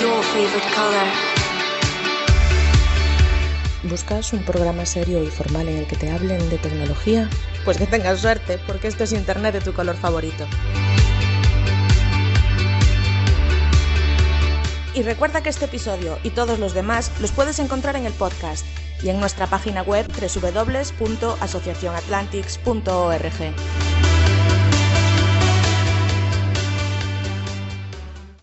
Your favorite color. ¿Buscas un programa serio y formal en el que te hablen de tecnología? Pues que tengas suerte, porque esto es Internet de tu color favorito. Y recuerda que este episodio y todos los demás los puedes encontrar en el podcast y en nuestra página web www.asociacionatlantics.org.